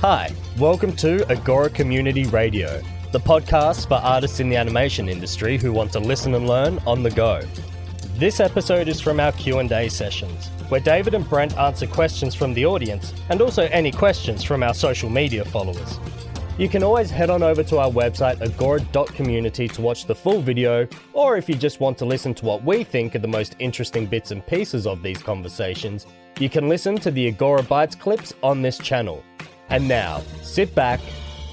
Hi, welcome to Agora Community Radio, the podcast for artists in the animation industry who want to listen and learn on the go. This episode is from our Q&A sessions, where David and Brent answer questions from the audience and also any questions from our social media followers. You can always head on over to our website agora.community to watch the full video, or if you just want to listen to what we think are the most interesting bits and pieces of these conversations, you can listen to the Agora Bites clips on this channel. And now, sit back,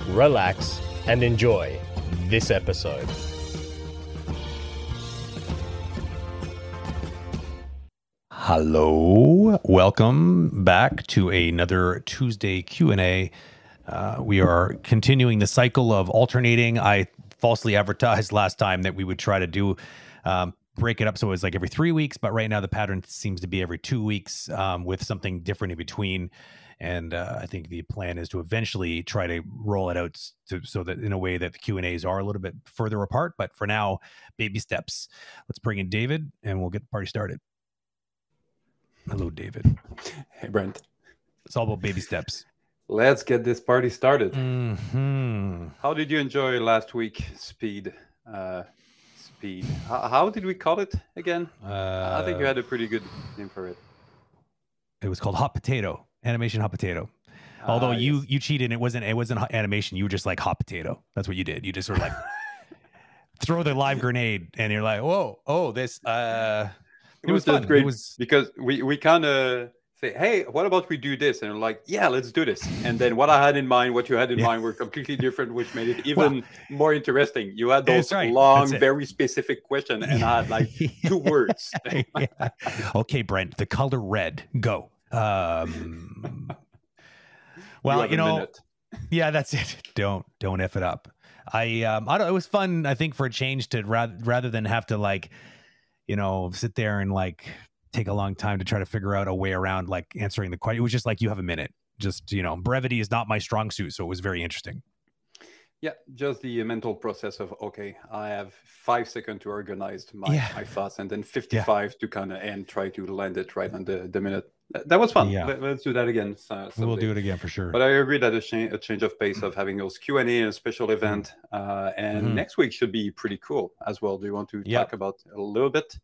relax, and enjoy this episode. Hello, welcome back to another Tuesday Q and A. Uh, we are continuing the cycle of alternating. I falsely advertised last time that we would try to do um, break it up so it was like every three weeks, but right now the pattern seems to be every two weeks um, with something different in between. And uh, I think the plan is to eventually try to roll it out to, so that in a way that the Q and A's are a little bit further apart. But for now, baby steps. Let's bring in David, and we'll get the party started. Hello, David. Hey, Brent. It's all about baby steps. Let's get this party started. hmm How did you enjoy last week? Speed. Uh, speed. How, how did we call it again? Uh, I think you had a pretty good name for it. It was called Hot Potato Animation Hot Potato. Although Ah, you yes. you cheated, it wasn't it wasn't hot animation. You were just like hot potato. That's what you did. You just sort of like throw the live grenade, and you're like, whoa, oh, this. uh it, it was, was great It was- because we, we kind of say, hey, what about we do this? And like, yeah, let's do this. And then what I had in mind, what you had in Yeah. mind were completely different, which made it Well- even more interesting. You had those right. long, very specific question, and I had like two words. Yeah. Okay, Brent, the color red. Go. Um, well, have you, know, minute. yeah, that's it. Don't don't f it up. I um I don't. It was fun. I think for a change to rather rather than have to like, you know, sit there and like take a long time to try to figure out a way around like answering the question. It was just like you have a minute. Just you know, brevity is not my strong suit, so it was very interesting. Yeah, just the mental process of okay, I have five seconds to organize my, Yeah. my thoughts, and then fifty-five to kind of and try to land it right on the, the minute. That, was fun. Yeah. Let, us do that again. so- We'll do it again for sure. But I agree that a, cha- a change of pace of having those Q and A and a special event, uh, and Mhm. next week should be pretty cool as well. Do you want to Yeah. talk about a little bit?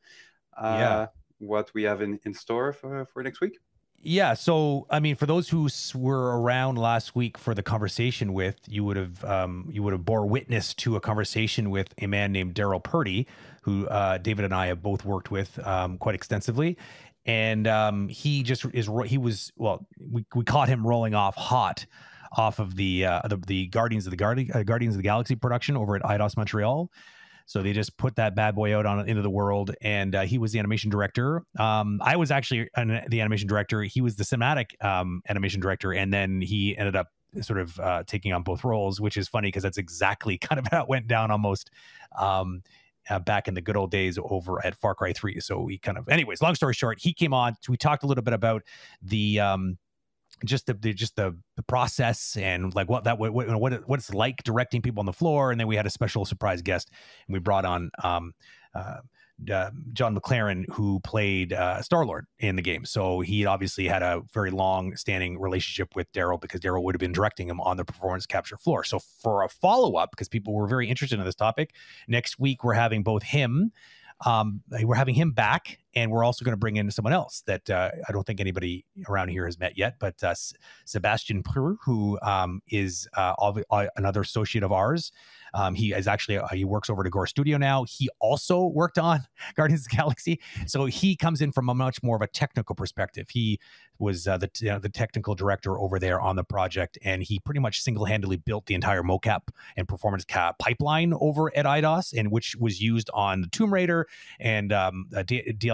Uh, Yeah. What we have in, in store for, for next week? Yeah. So, I mean, for those who were around last week for the conversation with, you would have um, you would have bore witness to a conversation with a man named Daryl Purdy, who uh, David and I have both worked with um, quite extensively, and um, he just is he was well, we we caught him rolling off hot off of the uh, the, the Guardians of the Guardi- uh, Guardians of the Galaxy production over at Eidos Montreal. So they just put that bad boy out on into the world, and uh, he was the animation director. Um, I was actually an, the animation director. He was the cinematic um, animation director, and then he ended up sort of uh, taking on both roles, which is funny because that's exactly kind of how it went down almost um, uh, back in the good old days over at Far Cry Three. So we kind of, anyways, long story short, he came on. We talked a little bit about the. Um, just the, the just the, the process and like what that what, what what what it's like directing people on the floor and then we had a special surprise guest and we brought on um uh, uh, Jon McLaren, who played uh, Star Lord in the game. So he obviously had a very long standing relationship with Daryl because Daryl would have been directing him on the performance capture floor. So for a follow up, because people were very interested in this topic, next week we're having both him. Um, we're having him back, and we're also going to bring in someone else that uh, I don't think anybody around here has met yet, but uh, Sebastian Prue, who um, is uh, uh, another associate of ours. Um, he is actually uh, he works over at Gore Studio now. He also worked on Guardians of Galaxy, so he comes in from a much more of a technical perspective. He was uh, the t- uh, the technical director over there on the project, and he pretty much single handedly built the entire mocap and performance pipeline over at Eidos, and which was used on Tomb Raider and um, uh,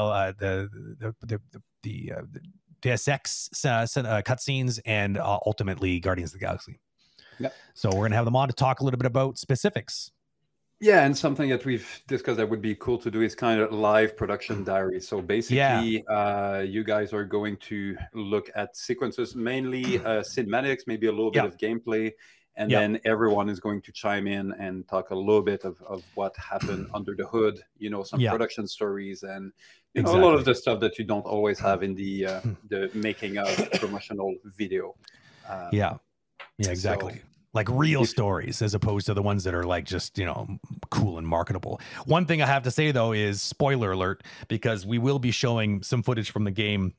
Uh, the the the the, uh, the Deus Ex uh, uh, cutscenes, and uh, ultimately Guardians of the Galaxy. Yep. So we're gonna have them on to talk a little bit about specifics. Yeah, and something that we've discussed that would be cool to do is kind of live production diary. So basically, uh, you guys are going to look at sequences, mainly uh, cinematics, maybe a little bit Yeah. of gameplay, and Yeah. then everyone is going to chime in and talk a little bit of, of what happened under the hood. You know, some Yeah. production stories and know, a lot of the stuff that you don't always have in the uh, the making of promotional video. Uh, Yeah. Yeah, exactly. So, like real stories as opposed to the ones that are like just you know cool and marketable one thing i have to say though is spoiler alert because we will be showing some footage from the game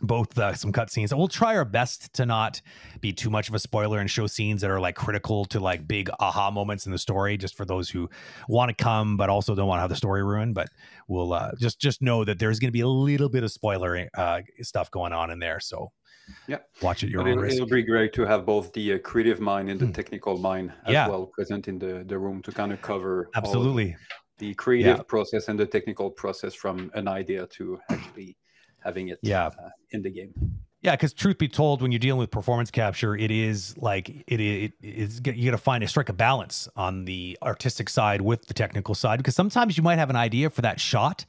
both uh, some cutscenes. And we'll try our best to not be too much of a spoiler and show scenes that are like critical to like big aha moments in the story, just for those who want to come but also don't want to have the story ruined. But we'll uh, just just know that there's going to be a little bit of spoiler uh, stuff going on in there. So yeah, watch it. Your it'll, it'll, be great to have both the uh, creative mind and the hmm. technical mind as yeah. well present in the the room to kind of cover absolutely the creative yeah. process and the technical process from an idea to actually having it yeah. Uh, in the game. Yeah, because truth be told, when you're dealing with performance capture, it is like it is you got to find a strike a balance on the artistic side with the technical side because sometimes you might have an idea for that shot,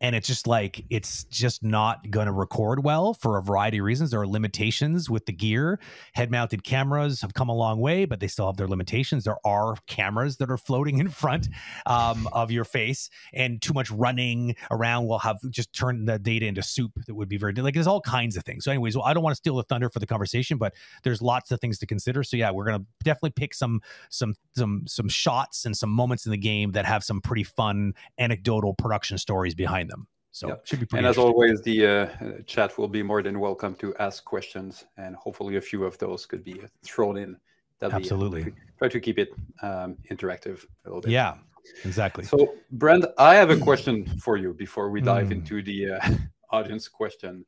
and it's just like it's just not going to record well for a variety of reasons. There are limitations with the gear. Head mounted cameras have come a long way but they still have their limitations. There are cameras that are floating in front um, of your face and too much running around will have just turn the data into soup that would be very like there's all kinds of things. So anyways well, i don't want to steal the thunder for the conversation but there's lots of things to consider. So yeah we're going to definitely pick some some some some shots and some moments in the game that have some pretty fun anecdotal production stories behind them. So yep. should be pretty. And as always, the uh, chat will be more than welcome to ask questions, and hopefully a few of those could be thrown in. That'd Absolutely. Be, uh, try to keep it um, interactive a little bit. Yeah, exactly. So, Brent, I have a question for you before we dive mm. into the uh, audience question.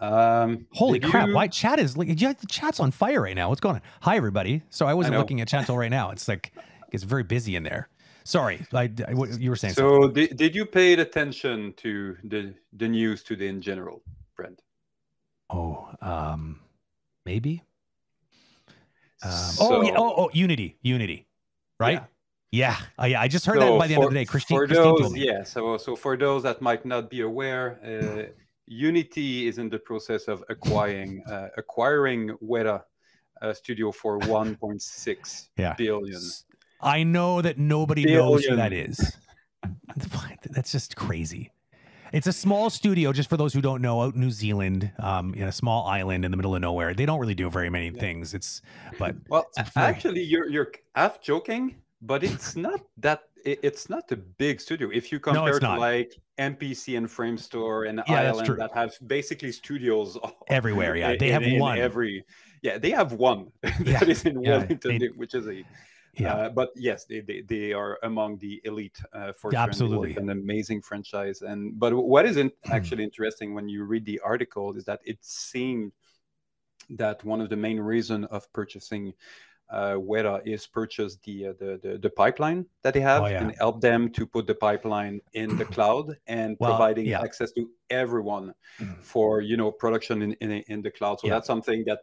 Um, Holy crap! You... Why chat is like the chat's on fire right now? What's going on? Hi, everybody. So I wasn't I looking at chat right now. It's like it's very busy in there. Sorry, I, I, you were saying. So, did, did you pay attention to the the news today in general, Brent? Oh, um, maybe. Um, so, oh, yeah, oh, oh, Unity, Unity, right? Yeah. Yeah, oh, yeah. I just heard so that by the for, end of the day. Christine, for Christine those, yeah. So, so for those that might not be aware, uh, Unity is in the process of acquiring uh, acquiring Weta uh, Studio for 1.6 yeah. billion. I know that nobody Billion. knows who that is. That's just crazy. It's a small studio, just for those who don't know, out in New Zealand, um, in a small island in the middle of nowhere. They don't really do very many things. It's, but well, it's actually, you're you're half joking, but it's not that. it's not a big studio if you compare no, to like MPC and Framestore and yeah, Island that have basically studios everywhere. Yeah, they have in, one every. Yeah, they have one that yeah. is in Wellington, they, which is a yeah. Uh, but yes, they, they, they, are among the elite uh, for yeah, absolutely an amazing franchise. And but what is in, actually interesting when you read the article is that it seemed that one of the main reason of purchasing uh, Weta is purchase the, uh, the, the the pipeline that they have oh, yeah. and help them to put the pipeline in the cloud and well, providing yeah. access to everyone mm. for you know production in in, in the cloud. So yeah. that's something that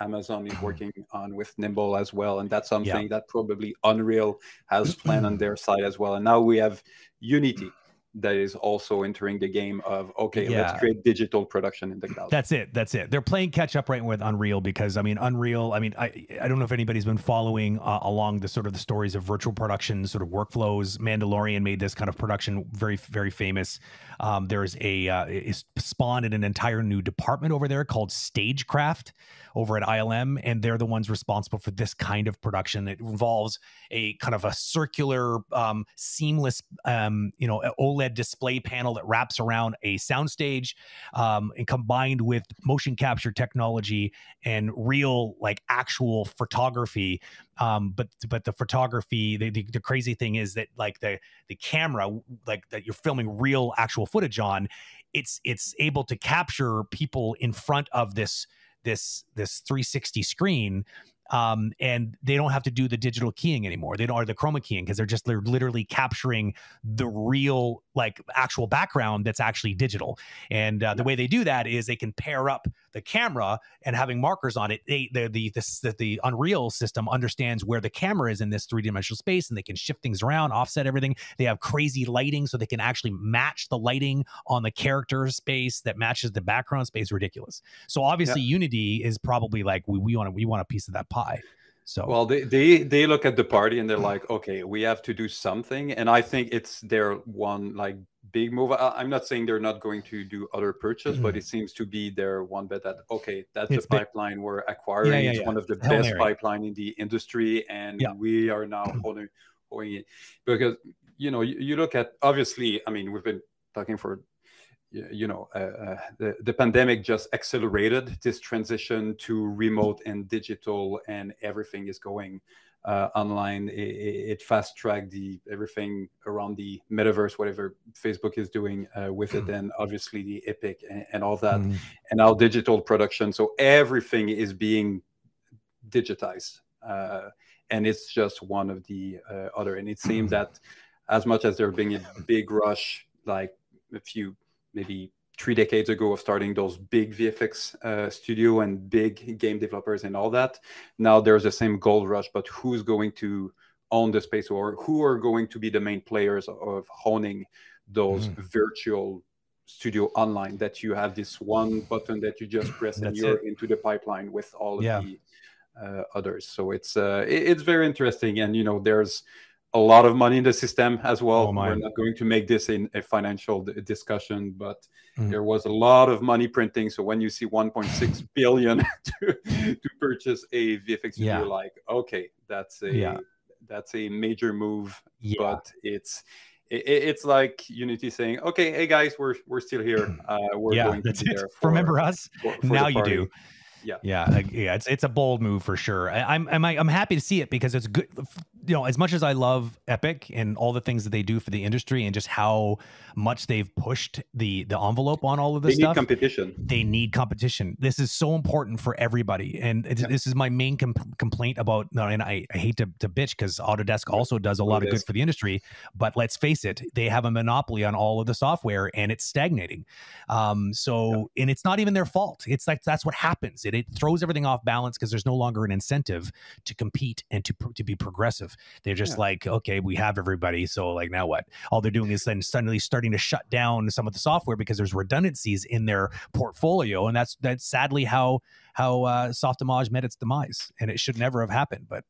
Amazon is working on with Nimble as well, and that's something yeah. that probably Unreal has planned on their side as well. And now we have Unity that is also entering the game of okay yeah. let's create digital production in the cloud that's it that's it they're playing catch up right with unreal because i mean unreal i mean i i don't know if anybody's been following uh, along the sort of the stories of virtual production sort of workflows mandalorian made this kind of production very very famous um, there's a uh, is spawned in an entire new department over there called stagecraft over at ILM, and they're the ones responsible for this kind of production. It involves a kind of a circular, um, seamless, um, you know, OLED display panel that wraps around a soundstage, um, and combined with motion capture technology and real, like actual photography. Um, but but the photography, the, the, the crazy thing is that like the the camera, like that you're filming real actual footage on, it's it's able to capture people in front of this this this 360 screen um, and they don't have to do the digital keying anymore. They don't are the chroma keying because they're just they're literally capturing the real like actual background that's actually digital. And uh, the way they do that is they can pair up the camera and having markers on it. They the the the, the Unreal system understands where the camera is in this three dimensional space, and they can shift things around, offset everything. They have crazy lighting, so they can actually match the lighting on the character space that matches the background space. Ridiculous. So obviously, Unity is probably like we we want we want a piece of that pie. So well, they, they they look at the party and they're like, okay, we have to do something, and I think it's their one like big move. I, am not saying they're not going to do other purchase, mm-hmm. but it seems to be their one bet that okay, that's it's the pipeline big. we're acquiring. Yeah, yeah, it's yeah. one of the Hell best Mary. pipeline in the industry, and we are now holding, holding it because you know you, you, look at obviously. I mean, we've been talking for you know uh, uh, the, the pandemic just accelerated this transition to remote and digital, and everything is going uh, online. It, it fast tracked the everything around the metaverse, whatever Facebook is doing uh, with it, mm. and obviously the Epic and, and all that, mm. and now digital production. So everything is being digitized, uh, and it's just one of the uh, other. And it seems mm. that as much as there being a big rush, like a few maybe three decades ago of starting those big VFX uh, studio and big game developers and all that. Now there's the same gold rush, but who's going to own the space or who are going to be the main players of honing those mm. virtual studio online that you have this one button that you just press and you're it. into the pipeline with all of yeah. the uh, others. So it's uh, it, it's very interesting, and you know there's a lot of money in the system as well. Oh, We're not going to make this in a financial discussion, but mm. there was a lot of money printing. So when you see 1.6 billion to, to purchase a VFX yeah. you're like, okay, that's a yeah. that's a major move. Yeah. But it's it's like Unity saying, okay, hey guys, we're we're still here. Uh, we're yeah, going to be there. For, Remember us? For, for now you do. Yeah, yeah, yeah. It's it's a bold move for sure. I, I'm I'm I'm happy to see it because it's good you know, as much as I love Epic and all the things that they do for the industry and just how much they've pushed the the envelope on all of this they stuff, need competition. They need competition. This is so important for everybody, and yeah. this is my main com- complaint about. And I, I hate to, to bitch because Autodesk also does a lot Autodesk. of good for the industry, but let's face it, they have a monopoly on all of the software, and it's stagnating. Um, so, yeah. and it's not even their fault. It's like that's what happens. It, it throws everything off balance because there's no longer an incentive to compete and to to be progressive. They're just yeah. like, okay, we have everybody, so like now what? All they're doing is then suddenly starting to shut down some of the software because there's redundancies in their portfolio, and that's that's sadly how how uh, Softimage met its demise, and it should never have happened, but.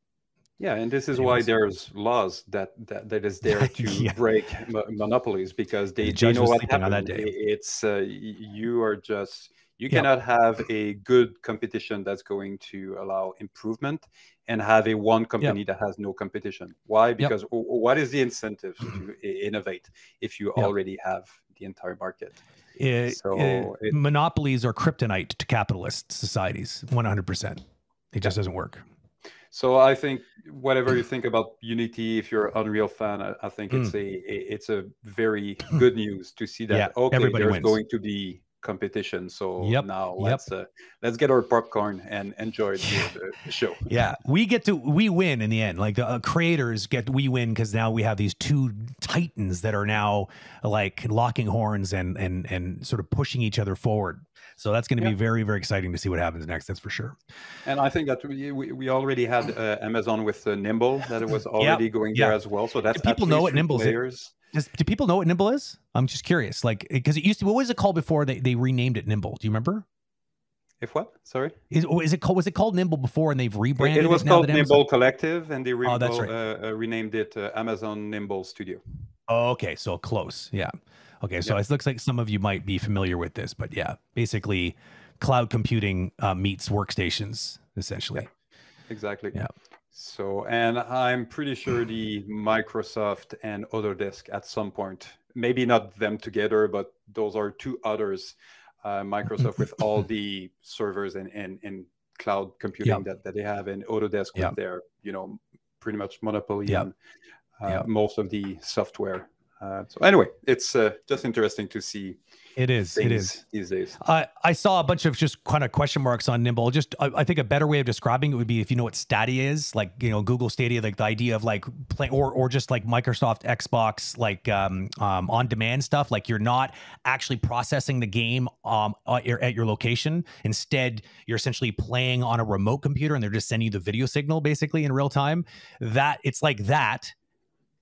Yeah, and this is why there's laws that, that that is there to yeah. break monopolies because they, they know what happened. It's uh, you are just you cannot have a good competition that's going to allow improvement and have a one company that has no competition. Why? Because what is the incentive to innovate if you already have the entire market? It, so it, it, monopolies are kryptonite to capitalist societies. One hundred percent. It just doesn't work. So I think whatever you think about Unity, if you're an Unreal fan, I, I think mm. it's a, a, it's a very good news to see that okay, there's wins. going to be competition. So yep. now let's yep. uh, let's get our popcorn and enjoy the, the show. yeah, we get to we win in the end. Like the uh, creators get we win because now we have these two titans that are now like locking horns and and and sort of pushing each other forward. So that's going to yep. be very very exciting to see what happens next. That's for sure. And I think that we we, we already had uh, Amazon with uh, Nimble that it was already going there as well. So that's people know what Nimble is. Does, do people know what Nimble is? I'm just curious. Like, because it used to. What was it called before they, they renamed it Nimble? Do you remember? If what? Sorry. Is, is it called? Was it called Nimble before, and they've rebranded it? It was it called Nimble Collective, and they re- oh, right. uh, uh, renamed it uh, Amazon Nimble Studio. Oh, okay, so close. Yeah. Okay, so it looks like some of you might be familiar with this, but yeah, basically, cloud computing uh, meets workstations essentially. Yeah, exactly. Yeah. So, and I'm pretty sure the Microsoft and Autodesk at some point, maybe not them together, but those are two others. Uh, Microsoft with all the servers and, and, and cloud computing that, that they have, and Autodesk with their, you know, pretty much monopoly on uh, most of the software. Uh, so anyway, it's uh, just interesting to see it is. It is these days. Uh, I saw a bunch of just kind of question marks on Nimble. Just I, I, think a better way of describing it would be if you know what Stadia is, like you know Google Stadia, like the idea of like play or or just like Microsoft Xbox, like um, um, on demand stuff. Like you're not actually processing the game um at your, at your location. Instead, you're essentially playing on a remote computer, and they're just sending you the video signal basically in real time. That it's like that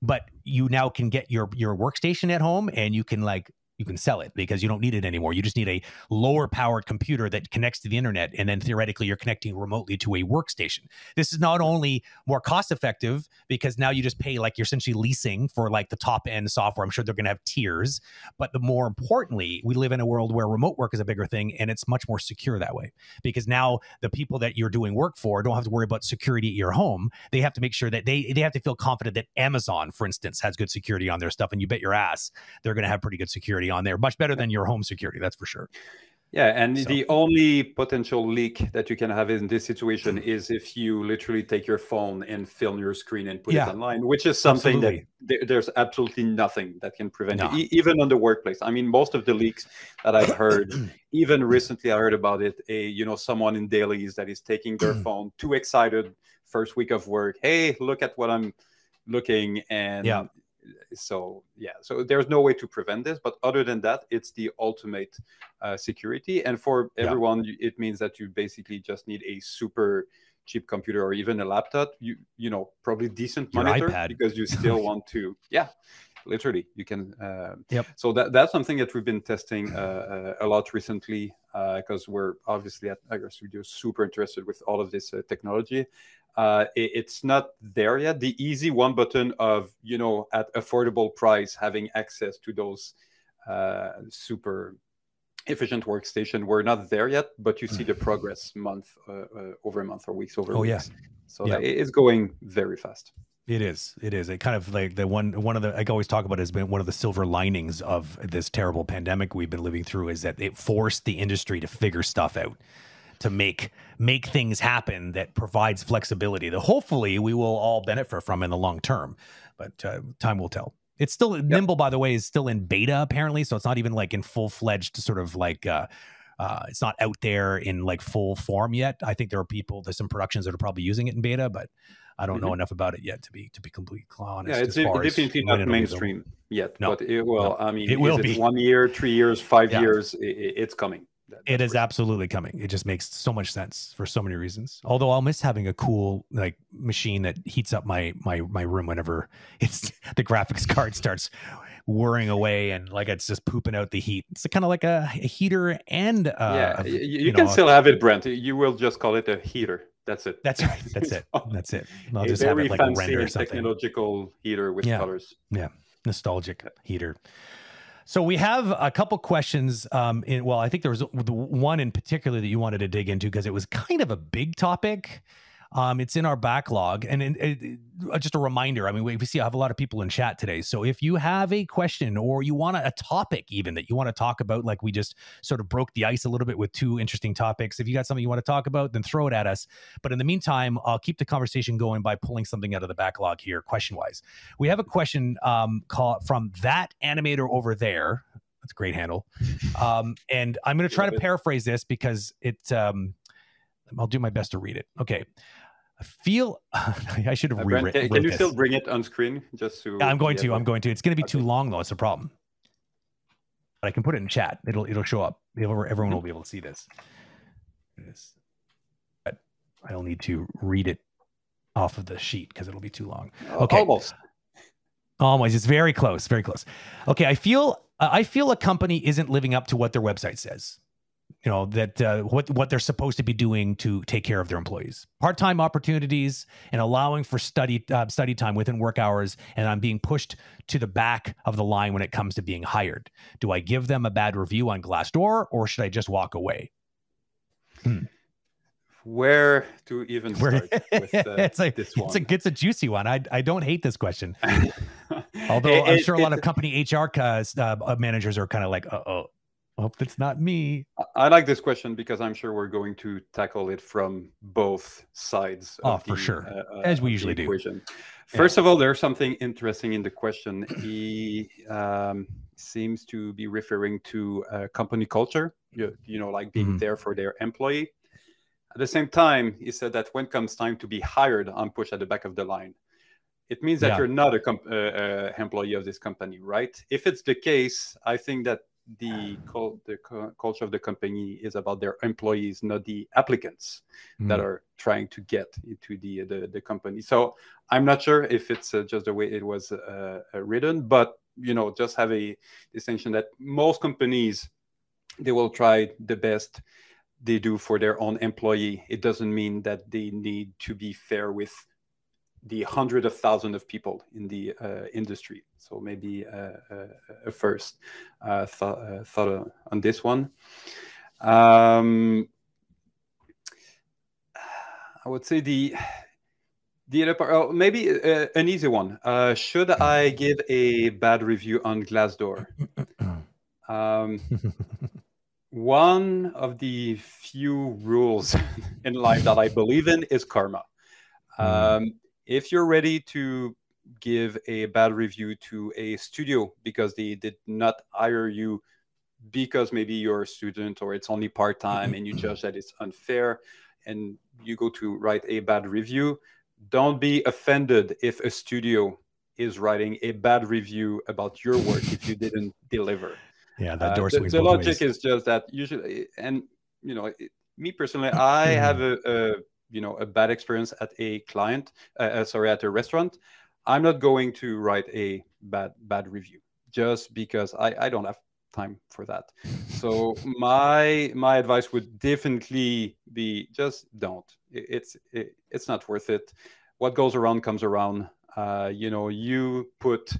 but you now can get your your workstation at home and you can like you can sell it because you don't need it anymore. You just need a lower powered computer that connects to the internet, and then theoretically you're connecting remotely to a workstation. This is not only more cost effective because now you just pay like you're essentially leasing for like the top end software. I'm sure they're going to have tiers, but the more importantly, we live in a world where remote work is a bigger thing, and it's much more secure that way because now the people that you're doing work for don't have to worry about security at your home. They have to make sure that they they have to feel confident that Amazon, for instance, has good security on their stuff, and you bet your ass they're going to have pretty good security on there, much better than your home security. That's for sure. Yeah, and so. the only potential leak that you can have in this situation hmm. is if you literally take your phone and film your screen and put yeah. it online, which is something absolutely. that there's absolutely nothing that can prevent no. it, even on the workplace. I mean, most of the leaks that I've heard, even recently, I heard about it. A you know someone in dailies that is taking their phone, too excited, first week of work. Hey, look at what I'm looking, and yeah so yeah so there's no way to prevent this but other than that it's the ultimate uh, security. And for everyone it means that you basically just need a super cheap computer or even a laptop. You you know probably decent Your monitor iPad. because you still want to yeah literally you can uh, yep. so that that's something that we've been testing uh, uh a lot recently because uh, we're obviously at Agora Studio super interested with all of this uh, technology uh, it, it's not there yet. The easy one button of you know at affordable price having access to those uh, super efficient workstation we're not there yet but you see the progress month uh, uh, over month or weeks over oh weeks. yeah so yeah. it's going very fast it is. It is. It kind of like the one one of the I always talk about has been one of the silver linings of this terrible pandemic we've been living through is that it forced the industry to figure stuff out to make make things happen that provides flexibility that hopefully we will all benefit from in the long term. But uh, time will tell. It's still yep. Nimble, by the way, is still in beta apparently, so it's not even like in full fledged sort of like. Uh, uh, it's not out there in like full form yet. I think there are people, there's some productions that are probably using it in beta, but I don't mm-hmm. know enough about it yet to be to be completely honest. Yeah, it's definitely not mainstream yet, no, but it will. No, I mean, it will be one year, three years, five yeah. years. It, it's coming. That, it is absolutely coming. It just makes so much sense for so many reasons. Although I'll miss having a cool like machine that heats up my my my room whenever it's the graphics card starts whirring away and like it's just pooping out the heat. It's kind of like a, a, heater and uh, yeah, you, you, you can know, still have it, Brent. You will just call it a heater. That's it. That's right. That's it. That's it. I'll just have it like a render something. technological heater with yeah. colors. Yeah, nostalgic heater. So we have a couple questions. Um, in well, I think there was one in particular that you wanted to dig into because it was kind of a big topic. Um, it's in our backlog, and it, it, uh, just a reminder. I mean, we, we, see I have a lot of people in chat today, so if you have a question or you want a, a, topic even that you want to talk about, like we just sort of broke the ice a little bit with two interesting topics. If you got something you want to talk about, then throw it at us. But in the meantime, I'll keep the conversation going by pulling something out of the backlog here, question wise. We have a question um, call, from that animator over there. That's a great handle, um, and I'm going to try to paraphrase this because it. Um, I'll do my best to read it. Okay. I feel I should have uh, rewritten. Can, can you this. still bring it on screen? Just so yeah, I'm going to. I'm going to. It's going to be okay. too long though. It's a problem. But I can put it in chat. It'll it'll show up. Everyone will be able to see this. But I'll need to read it off of the sheet because it'll be too long. Okay. Almost. Almost. It's very close. Very close. Okay. I feel I feel a company isn't living up to what their website says you know that uh, what what they're supposed to be doing to take care of their employees. Part-time opportunities and allowing for study uh, study time within work hours and i'm being pushed to the back of the line when it comes to being hired. Do i give them a bad review on glassdoor or should i just walk away? Hmm. where to even start with uh, it's a, this one it's a, it's a juicy one. I, I don't hate this question. Although it, i'm sure it, a lot of company hr uh, uh, managers are kind of like uh oh hope it's not me. I like this question because I'm sure we're going to tackle it from both sides. Oh, for the, sure, uh, as we usually do. First yeah. of all, there's something interesting in the question. He um, seems to be referring to uh, company culture. You, you, know, like being mm-hmm. there for their employee. At the same time, he said that when comes time to be hired, I'm pushed at the back of the line. It means that yeah. you're not a comp- uh, uh, employee of this company, right? If it's the case, I think that the, the culture of the company is about their employees, not the applicants mm. that are trying to get into the, the, the company. So I'm not sure if it's uh, just the way it was uh, uh, written, but you know just have a distinction that most companies they will try the best they do for their own employee it doesn't mean that they need to be fair with the hundred of thousands of people in the uh, industry so maybe uh, uh, a first uh, th- uh, thought on this one um, i would say the the other part, oh, maybe uh, an easy one. Uh, should I give a bad review on Glassdoor? um, one of the few rules in life that I believe in is karma. Hmm. Um, if you're ready to give a bad review to a studio because they did not hire you because maybe you're a student or it's only part time and you judge that it's unfair and you go to write a bad review, don't be offended if a studio is writing a bad review about your work if you didn't deliver. Yeah, that door uh, the, the logic ways. is just that usually, and you know, it, me personally, I have a, a, you know a bad experience at a client, uh, uh, sorry, at a restaurant. I'm not going to write a bad bad review just because I I don't have time for that. So my my advice would definitely be just don't. It, it's it, it's not worth it. What goes around comes around. Uh, you know, you put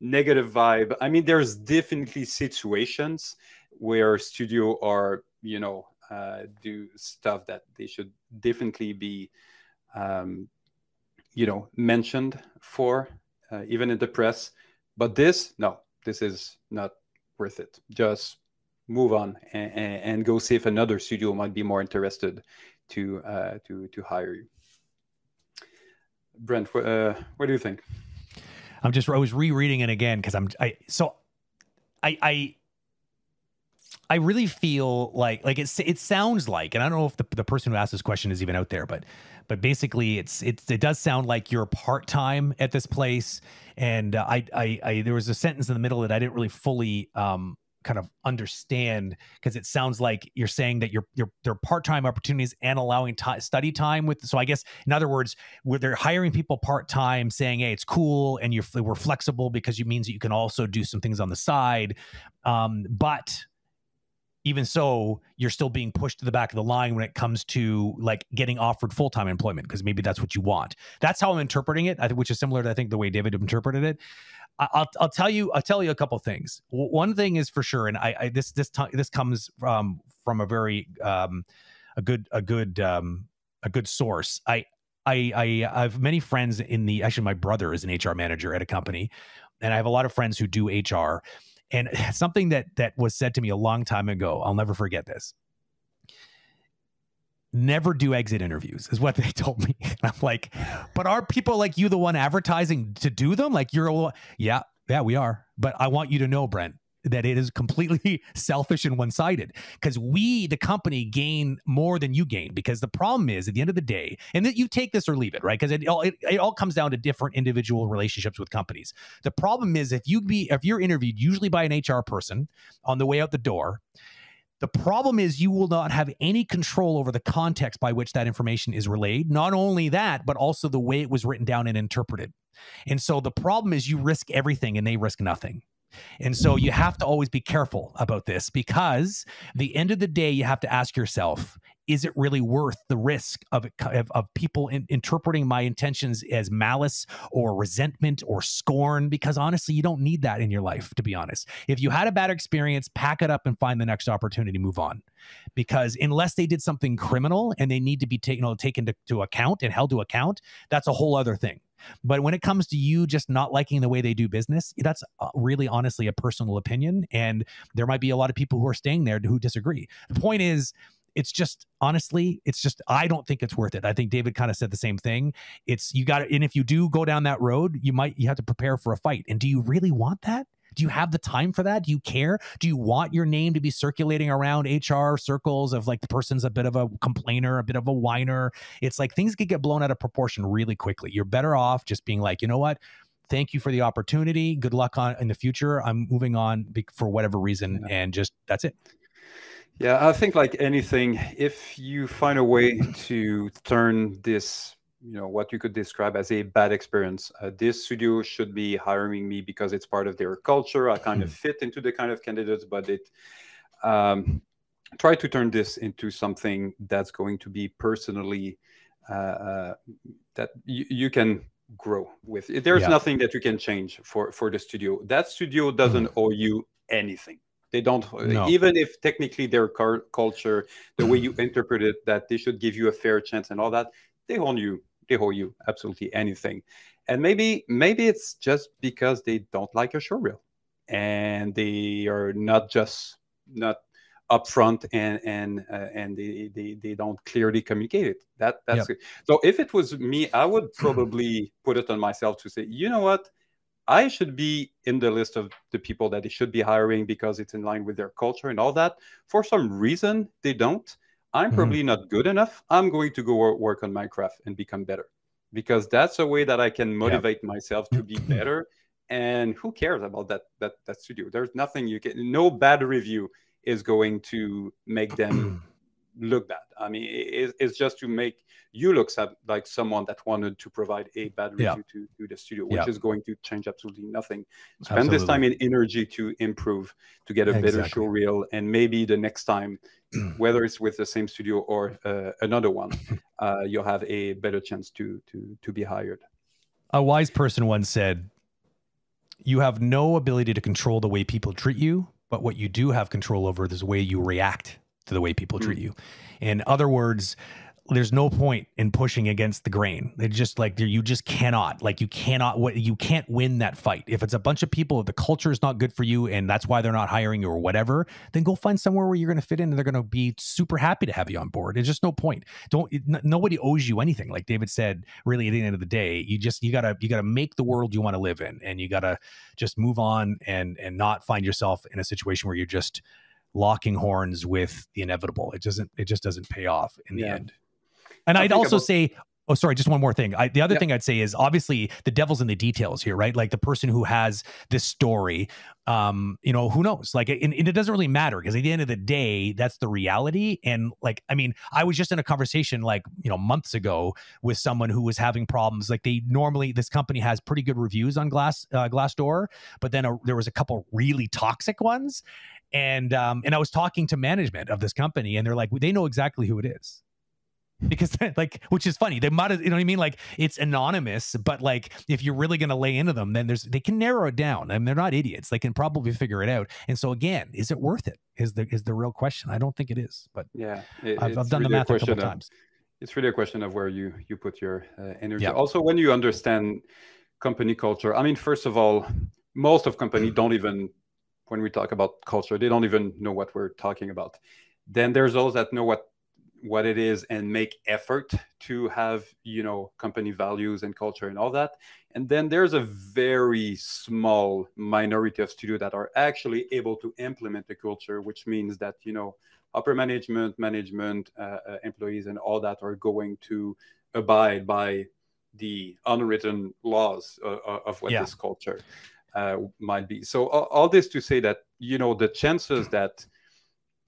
negative vibe. I mean, there's definitely situations where studio are, you know, do stuff that they should definitely be, um, you know, mentioned for, uh, even in the press. But this, no, this is not worth it. Just move on and, and, go see if another studio might be more interested to uh, to to hire you. Brent, uh, what do you think? I'm just I was rereading it again because I'm I so I I I really feel like like it's it sounds like, and I don't know if the, the person who asked this question is even out there, but but basically it's it's it does sound like you're part time at this place, and uh, I, I I there was a sentence in the middle that I didn't really fully um kind of understand because it sounds like you're saying that you're you're they're part-time opportunities and allowing study time with so i guess in other words where they're hiring people part-time saying hey it's cool and you're we're flexible because it means that you can also do some things on the side. Um, but even so you're still being pushed to the back of the line when it comes to like getting offered full-time employment because maybe that's what you want that's how i'm interpreting it which is similar to i think the way david interpreted it I'll I'll tell you I'll tell you a couple things. One thing is for sure, and I, I this this this comes um, from a very um, a good a good um, a good source. I I I have many friends in the actually my brother is an HR manager at a company, and I have a lot of friends who do HR. And something that that was said to me a long time ago, I'll never forget this never do exit interviews is what they told me. I'm like, but are people like you the one advertising to do them? Like you're, a, yeah, yeah, we are. But I want you to know, Brent, that it is completely selfish and one-sided because we the company gain more than you gain because the problem is at the end of the day and that you take this or leave it right because it all it, it all comes down to different individual relationships with companies the problem is if you be if you're interviewed usually by an hr person on the way out the door the problem is you will not have any control over the context by which that information is relayed. Not only that, but also the way it was written down and interpreted. And so the problem is you risk everything and they risk nothing. And so you have to always be careful about this because the end of the day, you have to ask yourself, is it really worth the risk of of, of people in, interpreting my intentions as malice or resentment or scorn? Because honestly, you don't need that in your life. To be honest, if you had a bad experience, pack it up and find the next opportunity, move on. Because unless they did something criminal and they need to be taken you know, taken to, to account and held to account, that's a whole other thing. But when it comes to you just not liking the way they do business, that's uh, really honestly a personal opinion. And there might be a lot of people who are staying there who disagree. The point is, it's just honestly, it's just I don't think it's worth it. I think David kind of said the same thing. It's you got to, and if you do go down that road, you might you have to prepare for a fight. And do you really want that? Do you have the time for that? Do you care? Do you want your name to be circulating around HR circles of like the person's a bit of a complainer, a bit of a whiner? It's like things could get blown out of proportion really quickly. You're better off just being like, you know what? Thank you for the opportunity. Good luck on in the future. I'm moving on for whatever reason, yeah. and just that's it. Yeah, I think like anything, if you find a way to turn this you know what you could describe as a bad experience. Uh, this studio should be hiring me because it's part of their culture. I kind of hmm. fit into the kind of candidates, but it um, try to turn this into something that's going to be personally uh, uh, that you, you can grow with. There's yeah. nothing that you can change for for the studio. That studio doesn't mm. owe you anything. They don't no. even if technically their car- culture, the way you interpret it, that they should give you a fair chance and all that. They own you. They owe you absolutely anything. And maybe maybe it's just because they don't like your show reel, and they are not just not upfront and and uh, and they, they they don't clearly communicate it. That that's yep. so if it was me i would probably put it on myself to say you know what? I should be in the list of the people that they should be hiring because it's in line with their culture and all that. For some reason they don't i'm mm-hmm. probably mm-hmm. not good enough i'm going to go work on my craft and become better because that's a way that i can motivate yep. myself to be better and who cares about that that that studio there's nothing you can no bad review is going to make them look bad. I mean, it, it's just to make you look like someone that wanted to provide a bad review yeah. to, to the studio, which yeah. is going to change absolutely nothing. Spend absolutely. this time in energy to improve, to get a exactly. better show reel, and maybe the next time, whether it's with the same studio or uh, another one, uh, you'll have a better chance to to to be hired. A wise person once said, "You have no ability to control the way people treat you." But what you do have control over is the way you react to the way people treat mm. you. In other words, there's no point in pushing against the grain. It's just like you just cannot, like you cannot, what you can't win that fight. If it's a bunch of people, if the culture is not good for you and that's why they're not hiring you or whatever, then go find somewhere where you're going to fit in and they're going to be super happy to have you on board. There's just no point. Don't nobody owes you anything. Like David said, really at the end of the day, you just you gotta you gotta make the world you want to live in, and you gotta just move on and and not find yourself in a situation where you're just locking horns with the inevitable. It doesn't it just doesn't pay off in the yeah. end. And I'd also about- say Oh, sorry. Just one more thing. I, the other thing I'd say is obviously the devil's in the details here, right? Like the person who has this story, um, you know, who knows? Like, and, and it doesn't really matter because at the end of the day, that's the reality. And like, I mean, I was just in a conversation like you know months ago with someone who was having problems. Like they normally, this company has pretty good reviews on Glass uh, Glassdoor, but then a, there was a couple really toxic ones, and um, and I was talking to management of this company, and they're like, they know exactly who it is. Because like which is funny they might you know what i mean? Like it's anonymous but like if you're really going to lay into them then there's they can narrow it down I and mean, they're not idiots they can probably figure it out and so again is it worth it is the is the real question i don't think it is but yeah it, i've, I've done really the math a, a couple of, times. it's really a question of where you you put your uh, energy. Yeah. also when you understand company culture i mean first of all most of company don't even when we talk about culture they don't even know what we're talking about. Then there's those that know what what it is and make effort to have you know company values and culture and all that. And then there's a very small minority of studio that are actually able to implement the culture which means that you know upper management management uh, uh, employees and all that are going to abide by the unwritten laws uh, uh of what yeah. this culture uh, might be so all this to say that you know the chances that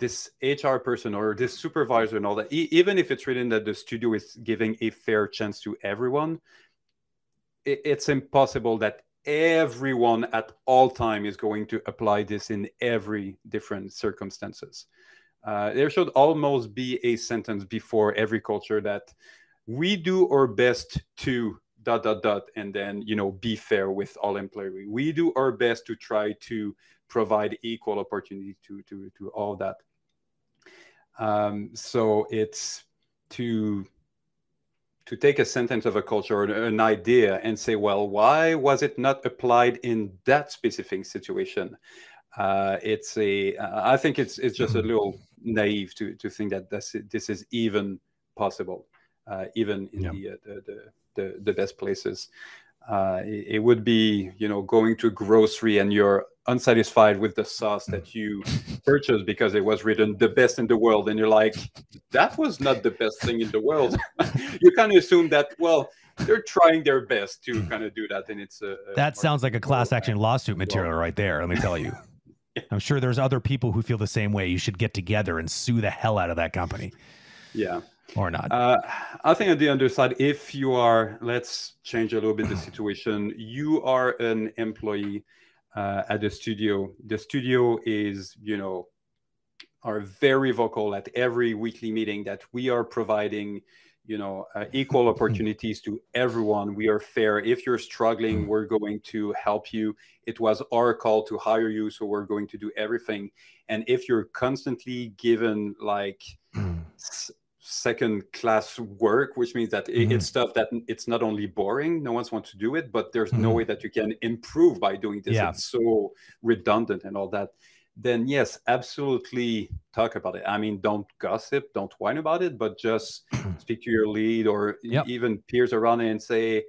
this HR person or this supervisor and all that, e- even if it's written that the studio is giving a fair chance to everyone, it, it's impossible that everyone at all time is going to apply this in every different circumstances. Uh, there should almost be a sentence before every culture that we do our best to dot dot dot and then you know be fair with all employees we do our best to try to provide equal opportunity to to to all that um, so it's to to take a sentence of a culture or an idea and say, well, why was it not applied in that specific situation? Uh, it's a. Uh, I think it's it's just a mm-hmm. little naive to to think that this this is even possible, uh, even in yeah. the, uh, the, the the the best places. Uh, it, it, would be you know going to a grocery and you're unsatisfied with the sauce that you purchased because it was written the best in the world and you're like that was not the best thing in the world. You kind of assume that well they're trying their best to kind of do that and it's a, a that sounds like a class action lawsuit material right there let me tell you. I'm sure there's other people who feel the same way. You should get together and sue the hell out of that company. Yeah or not? Uh, I think on the underside, if you are, let's change a little bit the situation. You are an employee uh, at the studio. The studio is, you know, are very vocal at every weekly meeting that we are providing you know uh, equal opportunities to everyone we are fair if you're struggling we're going to help you it was our call to hire you so we're going to do everything and if you're constantly given like s- second class work which means that it, it's stuff that it's not only boring no one's wants to do it but there's no way that you can improve by doing this Yeah. it's so redundant and all that then yes, absolutely talk about it. I mean, don't gossip, don't whine about it, but just speak to your lead or Yep. even peers around it and say,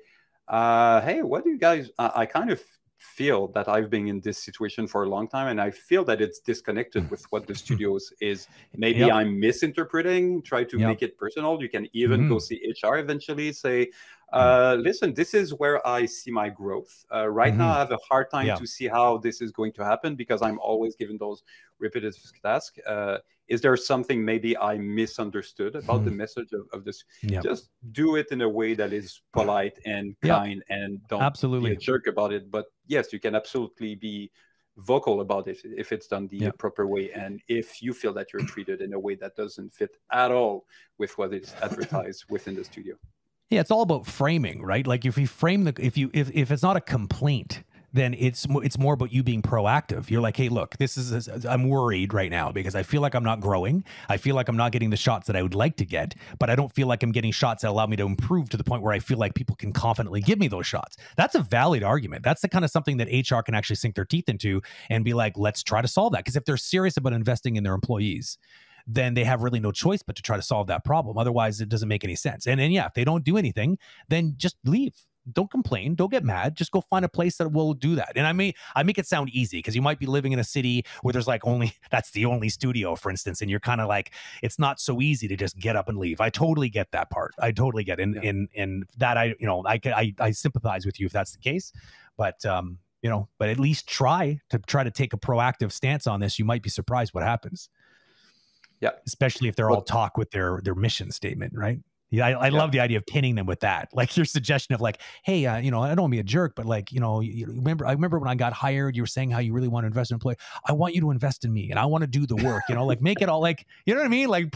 uh, hey, what do you guys? I, I kind of feel that I've been in this situation for a long time, and I feel that it's disconnected with what the studios is. Maybe Yep. I'm misinterpreting. Try to Yep. make it personal. You can even go Mhm. see HR eventually. Say, uh, listen, this is where I see my growth. Uh, right now, Mhm. I have a hard time Yeah. to see how this is going to happen because I'm always given those repetitive tasks. Uh, is there something maybe I misunderstood about the mm-hmm. message of, of this? Yeah. Just do it in a way that is polite and kind and don't Absolutely. be a jerk about it. But yes, you can absolutely be vocal about it if it's done the Yeah. proper way and if you feel that you're treated in a way that doesn't fit at all with what is advertised within the studio. Yeah, it's all about framing, right? Like if you frame the if you if, if it's not a complaint, then it's it's more about you being proactive. You're like, "Hey, look, this is I'm worried right now because I feel like I'm not growing. I feel like I'm not getting the shots that I would like to get, but I don't feel like I'm getting shots that allow me to improve to the point where I feel like people can confidently give me those shots." That's a valid argument. That's the kind of something that HR can actually sink their teeth into and be like, "Let's try to solve that." Because if they're serious about investing in their employees, then they have really no choice but to try to solve that problem. Otherwise, it doesn't make any sense. And and yeah, if they don't do anything, then just leave. Don't complain. Don't get mad. Just go find a place that will do that. And I may I make it sound easy because you might be living in a city where there's like only that's the only studio, for instance, and you're kind of like it's not so easy to just get up and leave. I totally get that part. I totally get, it. and Yeah. and and that I you know I I I sympathize with you if that's the case, but um you know but at least try to try to take a proactive stance on this. You might be surprised what happens Yeah. especially if they're all talk with their their mission statement, right? Yeah, I, I Yeah. love the idea of pinning them with that. Like your suggestion of like, hey, uh, you know, I don't want to be a jerk, but like, you know, you, you remember, I remember when I got hired, you were saying how you really want to invest in employee. I want you to invest in me, and I want to do the work. You know, like make it all like, you know what I mean? Like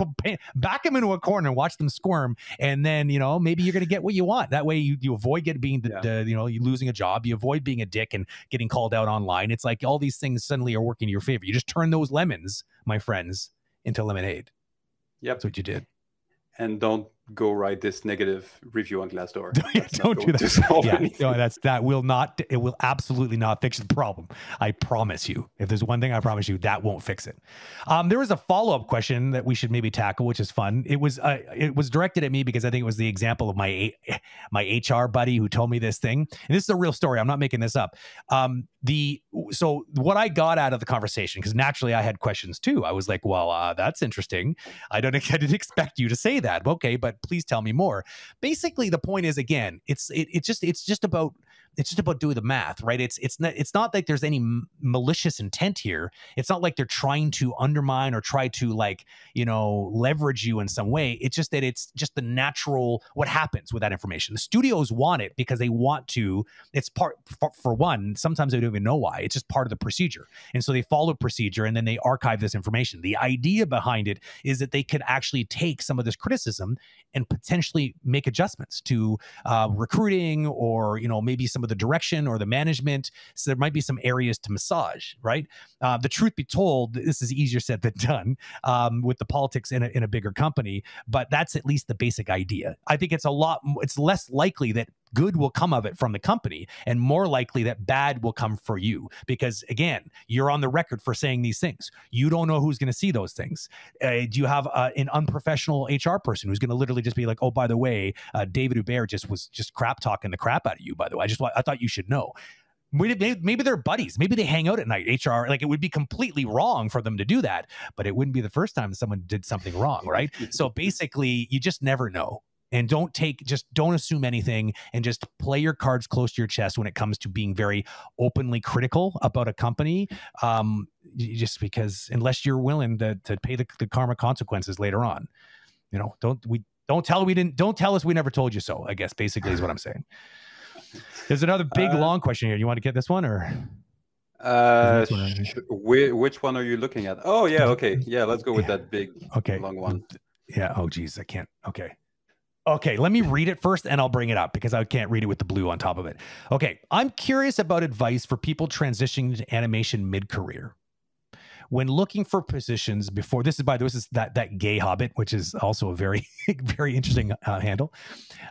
back them into a corner and watch them squirm, and then you know maybe you're gonna get what you want. That way, you you avoid getting being the, Yeah. the you know you losing a job, you avoid being a dick and getting called out online. It's like all these things suddenly are working in your favor. You just turn those lemons, my friends, into lemonade. Yep. That's what you did. And don't go write this negative review on Glassdoor. Yeah, don't do that. yeah, anything. no, that's that will not. It will absolutely not fix the problem. I promise you. If there's one thing I promise you, that won't fix it. Um, there was a follow up question that we should maybe tackle, which is fun. It was uh, it was directed at me because I think it was the example of my my HR buddy who told me this thing. And this is a real story. I'm not making this up. Um, the so what I got out of the conversation because naturally I had questions too. I was like, well, uh, that's interesting. I don't I didn't expect you to say that. Okay, but please tell me more. Basically the point is again it's it, it's just it's just about it's just about doing the math right? It's it's not it's not like there's any malicious intent here. It's not like they're trying to undermine or try to like you know leverage you in some way. It's just that it's just the natural what happens with that information. The studios want it because they want to it's part for, for one sometimes they don't even know why. It's just part of the procedure. And so they follow procedure and then they archive this information. The idea behind it is that they could actually take some of this criticism and potentially make adjustments to uh, recruiting or you know maybe some of the direction or the management so there might be some areas to massage right? Uh, the truth be told this is easier said than done um, with the politics in a, in a bigger company but that's at least the basic idea. I think it's a lot it's less likely that good will come of it from the company and more likely that bad will come for you because again you're on the record for saying these things you don't know who's going to see those things uh, do you have uh, an unprofessional HR person who's going to literally just be like, "Oh, by the way, uh, David Hubert just was just crap talking the crap out of you." By the way, I just I thought you should know. Maybe, they're buddies. Maybe they hang out at night. HR like it would be completely wrong for them to do that, but it wouldn't be the first time someone did something wrong, right? So basically, you just never know. And don't take, just don't assume anything and just play your cards close to your chest when it comes to being very openly critical about a company. Um, just because, unless you're willing to, to pay the, the karma consequences later on, you know, don't, we Don't tell we didn't. Don't tell us we never told you so. I guess basically is what I'm saying. There's another big uh, long question here. You want to get this one or? Uh, which one are you looking at? Oh yeah, okay, yeah. Let's go with yeah. that big, okay, long one. Yeah. Oh geez, I can't. Okay. Okay, let me read it first and I'll bring it up because I can't read it with the blue on top of it. Okay, I'm curious about advice for people transitioning to animation mid career when looking for positions before this is by the way this is that that gay hobbit which is also a very very interesting uh, handle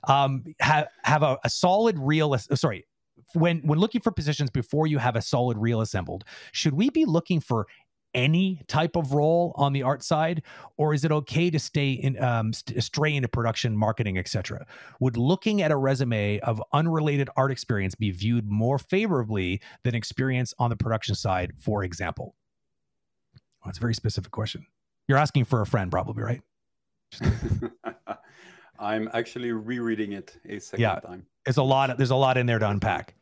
um have have a, a solid reel uh, sorry when when looking for positions before you have a solid reel assembled should we be looking for any type of role on the art side or is it okay to stay in um, st- stray into production marketing etc would looking at a resume of unrelated art experience be viewed more favorably than experience on the production side for example well, it's a very specific question. You're asking for a friend, probably, right? I'm actually rereading it a second yeah, time. There's a lot. Of, there's a lot in there to unpack.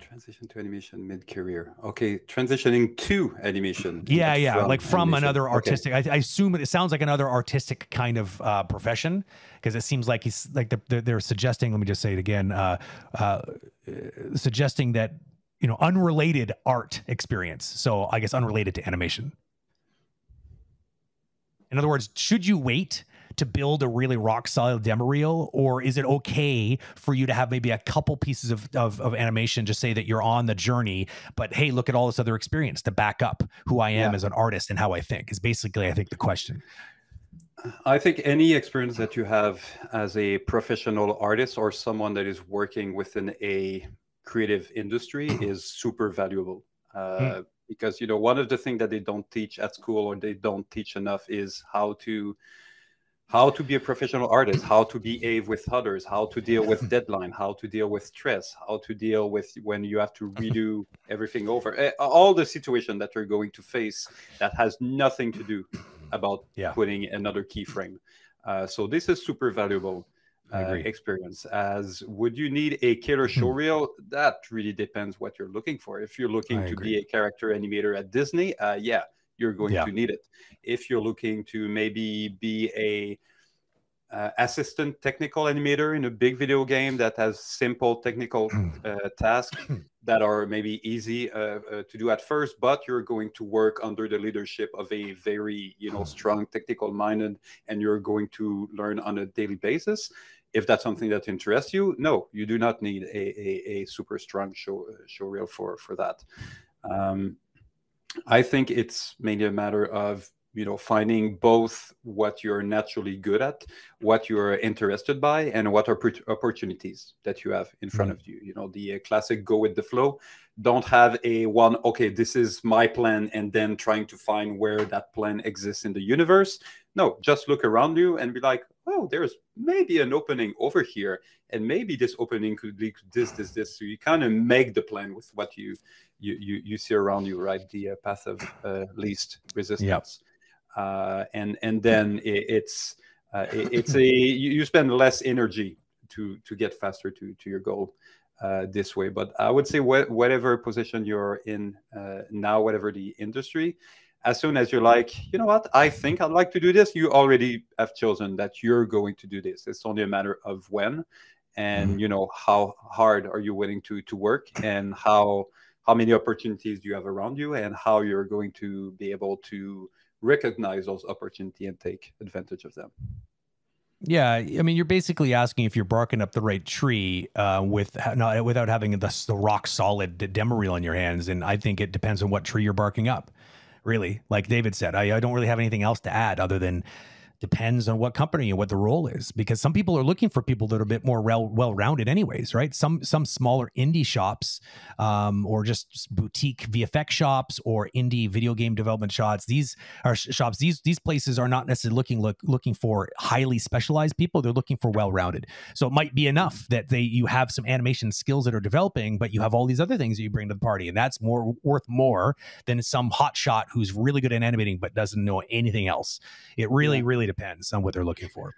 Transition to animation mid-career. Okay, transitioning to animation. Yeah, yeah, from like from animation. another artistic. Okay. I, I, assume it sounds like another artistic kind of uh, profession because it seems like he's like the, they're suggesting. Let me just say it again. Uh, uh, suggesting that you know unrelated art experience so i guess unrelated to animation in other words should you wait to build a really rock solid demo reel or is it okay for you to have maybe a couple pieces of, of, of animation to say that you're on the journey but hey look at all this other experience to back up who i am yeah. as an artist and how i think is basically i think the question I think any experience that you have as a professional artist or someone that is working within a creative industry is super valuable uh, mm. because you know one of the things that they don't teach at school or they don't teach enough is how to how to be a professional artist how to behave with others how to deal with deadline how to deal with stress how to deal with when you have to redo everything over eh, all the situation that you're going to face that has nothing to do about yeah. putting another keyframe uh, so this is super valuable uh, experience as would you need a killer hmm. showreel that really depends what you're looking for if you're looking I to agree. be a character animator at disney uh, yeah you're going yeah. to need it if you're looking to maybe be a uh, assistant technical animator in a big video game that has simple technical uh, tasks that are maybe easy uh, uh, to do at first but you're going to work under the leadership of a very you know hmm. strong technical minded and you're going to learn on a daily basis if that's something that interests you, no, you do not need a, a, a super strong show show reel for for that. Um, I think it's mainly a matter of you know finding both what you're naturally good at what you're interested by and what are opportunities that you have in front mm-hmm. of you you know the uh, classic go with the flow don't have a one okay this is my plan and then trying to find where that plan exists in the universe no just look around you and be like oh, there's maybe an opening over here, and maybe this opening could lead to this, this, this. So you kind of make the plan with what you you you, you see around you, right? The uh, path of uh, least resistance, uh, and and then it, it's uh, it, it's a you, you spend less energy to to get faster to to your goal. Uh, this way, but I would say wh- whatever position you're in uh, now, whatever the industry, as soon as you're like, you know what, I think I'd like to do this, you already have chosen that you're going to do this. It's only a matter of when, and mm-hmm. you know how hard are you willing to to work, and how how many opportunities do you have around you, and how you're going to be able to recognize those opportunities and take advantage of them. Yeah, I mean, you're basically asking if you're barking up the right tree uh, with not without having the, the rock solid demo reel in your hands, and I think it depends on what tree you're barking up really. Like David said, I, I don't really have anything else to add other than depends on what company and what the role is because some people are looking for people that are a bit more well well rounded anyways right? Some some smaller indie shops um, or just boutique vfx shops or indie video game development shops these are shops these these places are not necessarily looking look, looking for highly specialized people. They're looking for well rounded so it might be enough that they you have some animation skills that are developing but you have all these other things that you bring to the party and that's more worth more than some hot shot who's really good at animating but doesn't know anything else. It really yeah. really depends on what they're looking for.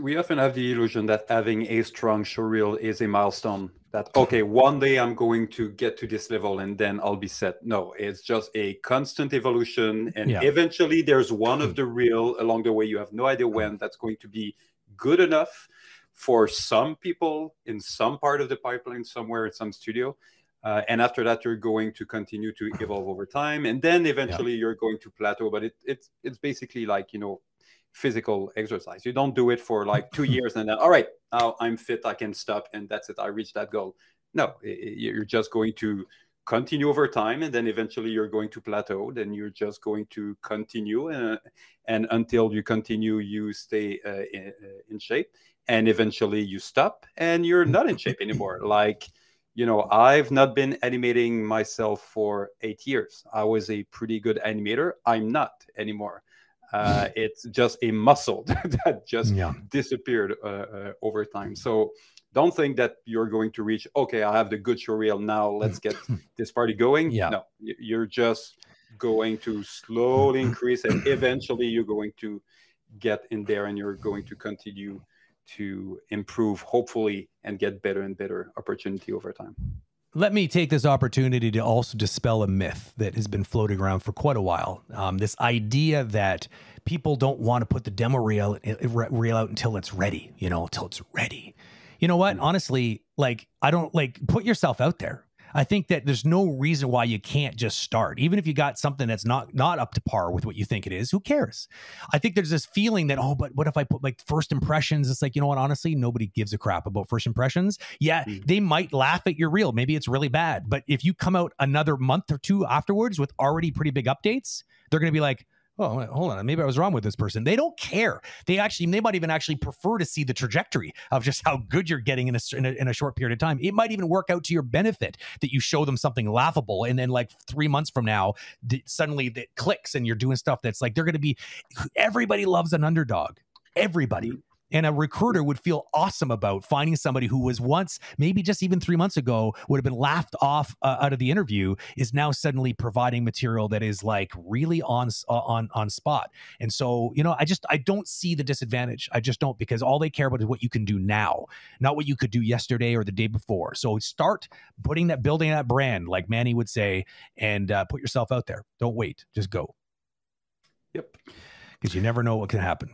we often have the illusion that having a strong showreel is a milestone that okay one day i'm going to get to this level and then i'll be set no it's just a constant evolution and yeah. eventually there's one of the reel along the way you have no idea when that's going to be good enough for some people in some part of the pipeline somewhere in some studio uh, and after that you're going to continue to evolve over time and then eventually yeah. you're going to plateau but it, it's it's basically like you know physical exercise. You don't do it for like two years and then, all right, now I'm fit, I can stop, and that's it. I reached that goal. No, you're just going to continue over time, and then eventually you're going to plateau. Then you're just going to continue, uh, and until you continue, you stay uh, in, uh, in shape, and eventually you stop, and you're not in shape anymore. Like you know, I've not been animating myself for eight years. I was a pretty good animator. I'm not anymore. Uh, it's just a muscle that just yeah. disappeared uh, uh, over time. So don't think that you're going to reach. Okay, I have the good show reel now. Let's get this party going. Yeah. No, you're just going to slowly increase, and eventually you're going to get in there, and you're going to continue to improve, hopefully, and get better and better opportunity over time let me take this opportunity to also dispel a myth that has been floating around for quite a while. Um, this idea that people don't want to put the demo reel, reel out until it's ready, you know, until it's ready. You know what? Honestly, like, I don't like put yourself out there. I think that there's no reason why you can't just start, even if you got something that's not not up to par with what you think it is. Who cares? I think there's this feeling that oh, but what if I put like first impressions? It's like you know what? Honestly, nobody gives a crap about first impressions. Yeah, mm. they might laugh at your reel. Maybe it's really bad, but if you come out another month or two afterwards with already pretty big updates, they're going to be like, oh hold on maybe i was wrong with this person. They don't care. They actually they might even actually prefer to see the trajectory of just how good you're getting in a, in a, in a short period of time. It might even work out to your benefit that you show them something laughable and then like three months from now suddenly it clicks and you're doing stuff that's like they're going to be everybody loves an underdog. Everybody and a recruiter would feel awesome about finding somebody who was once maybe just even three months ago would have been laughed off uh, out of the interview is now suddenly providing material that is like really on uh, on on spot. And so you know i just i don't see the disadvantage. I just don't because all they care about is what you can do now not what you could do yesterday or the day before. So start putting that building that brand like manny would say and uh, put yourself out there. Don't wait. Just go. Yep. Because you never know what can happen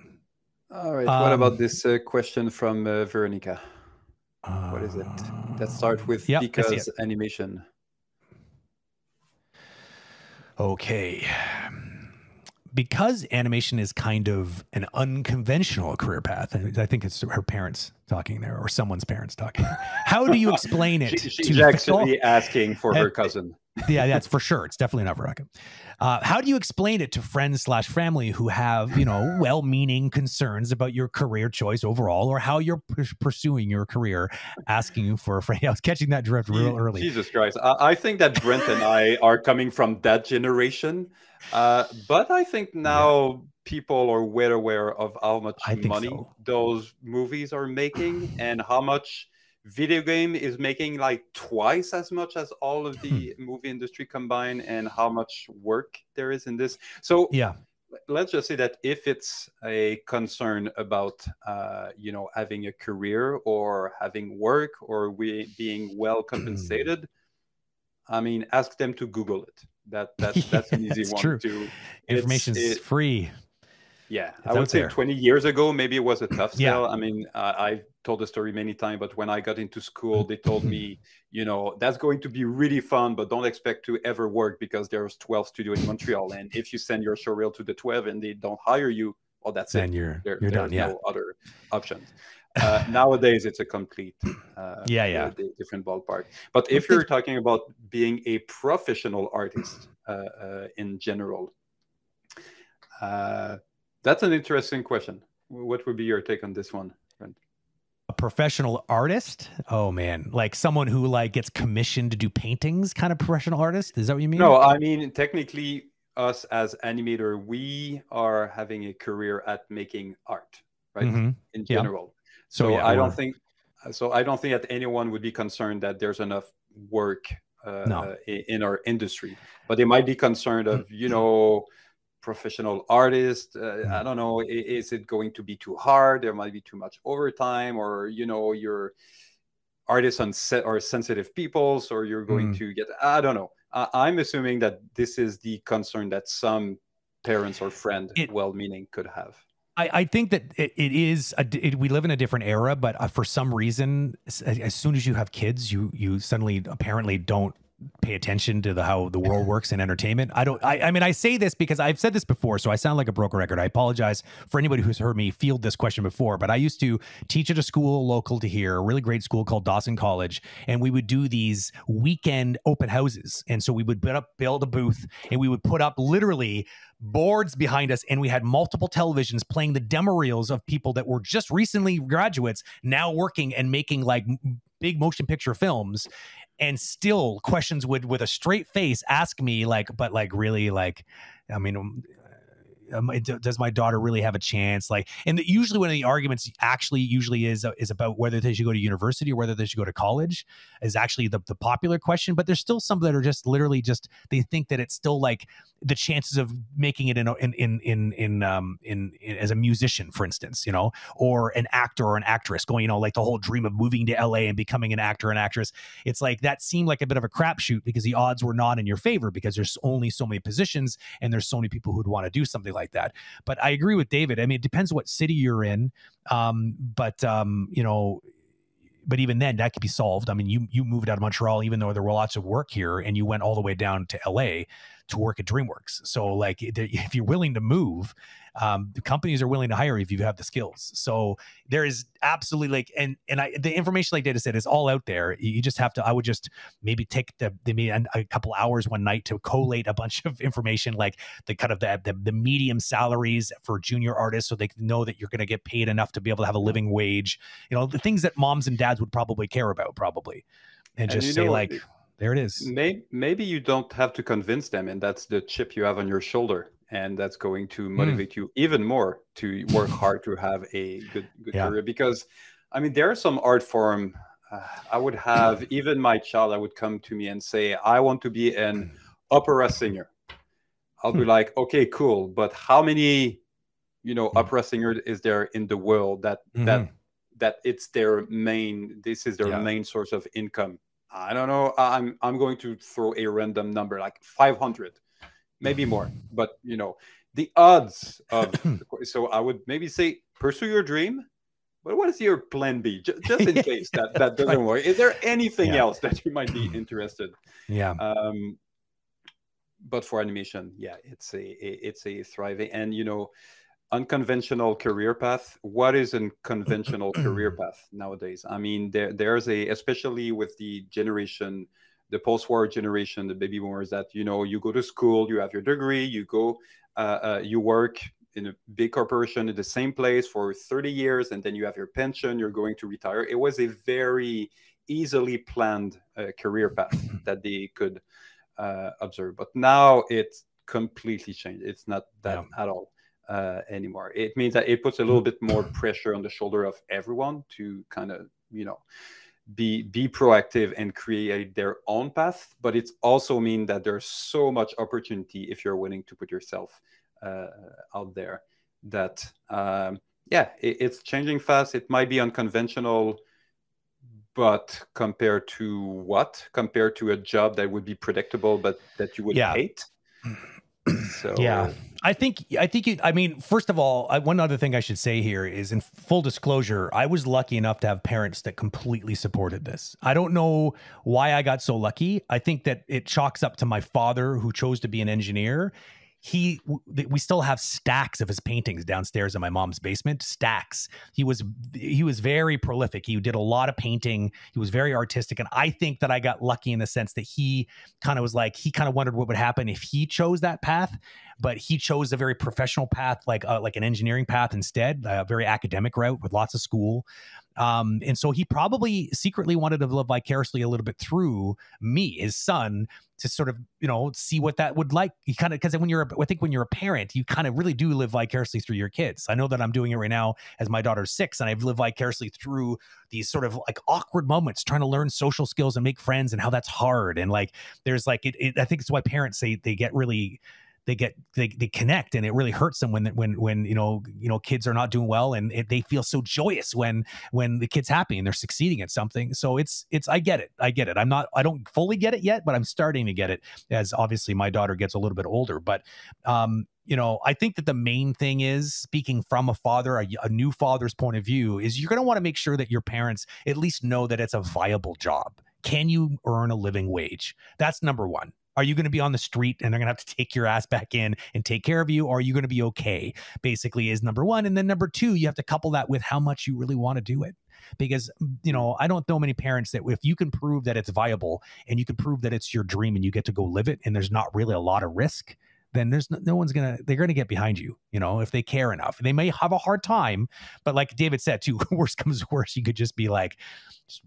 all right. Um, what about this uh, question from uh, Veronica? Uh, what is it? Let's start with yep, because animation. Okay. Because animation is kind of an unconventional career path, and I think it's her parents talking there or someone's parents talking. How do you explain it? she, she's actually asking for her cousin yeah, that's for sure. It's definitely not Veronica. Uh, how do you explain it to friends slash family who have, you know, well-meaning concerns about your career choice overall, or how you're pursuing your career, asking you for a friend? I was catching that drift real early. Jesus Christ! I, I think that Brent and I are coming from that generation, uh, but I think now yeah. people are well aware of how much money so. those movies are making and how much video game is making like twice as much as all of the hmm. movie industry combined and how much work there is in this. So yeah. let's just say that if it's a concern about uh, you know having a career or having work or we being well compensated i mean ask them to google it. That that's that's an easy one true. to information is free yeah, it's I would say there. 20 years ago, maybe it was a tough sell. Yeah. I mean, uh, I've told the story many times, but when I got into school, they told me, you know, that's going to be really fun, but don't expect to ever work because there's 12 studios in Montreal. and if you send your show reel to the 12 and they don't hire you, well, that's then it. You're, there, you're done. Yeah. No other options. Uh, nowadays, it's a complete, uh, yeah, yeah, different ballpark. But if you're talking about being a professional artist uh, uh in general, uh, that's an interesting question. What would be your take on this one, A professional artist? Oh man, like someone who like gets commissioned to do paintings, kind of professional artist. Is that what you mean? No, I mean technically, us as animator, we are having a career at making art, right? Mm-hmm. In general. Yeah. So, so yeah, I don't think. So I don't think that anyone would be concerned that there's enough work uh, no. in our industry, but they might be concerned of you know professional artist. Uh, mm-hmm. I don't know. Is it going to be too hard? There might be too much overtime, or you know, your artists on set are sensitive peoples, or you're going mm-hmm. to get. I don't know. I, I'm assuming that this is the concern that some parents or friend, well-meaning, could have. I, I, think that it, it is a, it, we live in a different era, but uh, for some reason, as, as, soon as you have kids, you you suddenly apparently don't pay attention to the how the world works in entertainment. I don't. I, I mean, I say this because I've said this before, so I sound like a broken record. I apologize for anybody who's heard me field this question before. But I used to teach at a school local to here, a really great school called Dawson College, and we would do these weekend open houses. And so we would build up, build a booth, and we would put up literally boards behind us and we had multiple televisions playing the demo reels of people that were just recently graduates now working and making like big motion picture films and still questions would with a straight face ask me like but like really like i mean does my daughter really have a chance? Like, and the, usually one of the arguments actually usually is uh, is about whether they should go to university or whether they should go to college is actually the, the popular question. But there's still some that are just literally just they think that it's still like the chances of making it in in in in in, um, in, in as a musician, for instance, you know, or an actor or an actress going, you know, like the whole dream of moving to LA and becoming an actor and actress. It's like that seemed like a bit of a crapshoot because the odds were not in your favor because there's only so many positions and there's so many people who'd want to do something like like that. But I agree with David. I mean, it depends what city you're in. Um, but um, you know, but even then that could be solved. I mean, you you moved out of Montreal, even though there were lots of work here, and you went all the way down to LA to work at DreamWorks. So like, if you're willing to move, um, the companies are willing to hire if you have the skills. So there is absolutely like, and and I the information like David said is all out there. You just have to. I would just maybe take the maybe a couple hours one night to collate a bunch of information, like the kind of the the, the medium salaries for junior artists, so they know that you're going to get paid enough to be able to have a living wage. You know, the things that moms and dads would probably care about, probably, and, and just say like. There it is. Maybe, maybe you don't have to convince them, and that's the chip you have on your shoulder and that's going to hmm. motivate mm. you even more to work hard to have a good good yeah. career because i mean there are some art form uh, i would have even my child i would come to me and say i want to be an opera singer i'll be hmm. like okay cool but how many you know hmm. opera singer is there in the world that mm-hmm. that that it's their main this is their yeah. main source of income i don't know i'm i'm going to throw a random number like 500 maybe more. But you know, the odds of so I would maybe say pursue your dream. But what is your plan B, just, just in case that that doesn't work? Is there anything yeah. else that you might be interested? Yeah. Um, but for animation, yeah, it's a, it's a thriving and you know unconventional career path what is a conventional career path nowadays i mean there there's a especially with the generation the post-war generation, the baby boomers, that you know you go to school, you have your degree, you go, uh, uh, you work in a big corporation in the same place for 30 years, and then you have your pension, you're going to retire. It was a very easily planned uh, career path that they could uh, observe. But now it's completely changed. It's not that yeah. at all uh, anymore. It means that it puts a little bit more pressure on the shoulder of everyone to kind of you know be be proactive and create their own path but it also mean that there's so much opportunity if you're willing to put yourself uh, out there that um, yeah it, it's changing fast. It might be unconventional but compared to what? Compared to a job that would be predictable but that you would yeah. hate? So yeah I think I think I mean first of all I, one other thing I should say here is in full disclosure I was lucky enough to have parents that completely supported this. I don't know why I got so lucky. I think that it chalks up to my father who chose to be an engineer. He we still have stacks of his paintings downstairs in my mom's basement stacks. He was he was very prolific. He did a lot of painting. He was very artistic. And i think that i got lucky in the sense that he kind of was like he kind of wondered what would happen if he chose that path but he chose a very professional path like uh, like an engineering path instead a very academic route with lots of school um, and so he probably secretly wanted to live vicariously a little bit through me, his son, to sort of you know see what that would like. He kind of because when you're, I think when you're a parent, you kind of really do live vicariously through your kids. I know that I'm doing it right now as my daughter's six, and I've lived vicariously through these sort of like awkward moments trying to learn social skills and make friends, and how that's hard. And like there's like it, it I think it's why parents say they get really they get they, they connect and it really hurts them when when when you know you know kids are not doing well and it, they feel so joyous when when the kid's happy and they're succeeding at something so it's it's i get it i get it i'm not i don't fully get it yet but i'm starting to get it as obviously my daughter gets a little bit older but um you know, I think that the main thing is speaking from a father, a, a new father's point of view, is you're going to want to make sure that your parents at least know that it's a viable job. Can you earn a living wage? That's number one. Are you going to be on the street and they're going to have to take your ass back in and take care of you? Or are you going to be okay? Basically, is number one. And then number two, you have to couple that with how much you really want to do it. Because, mm, you know, I don't know many parents that if you can prove that it's viable and you can prove that it's your dream and you get to go live it and there's not really a lot of risk, then there's no, no, one's gonna they're gonna get behind you you know if they care enough they may have a hard time but like david said too worst comes worse you could just be like just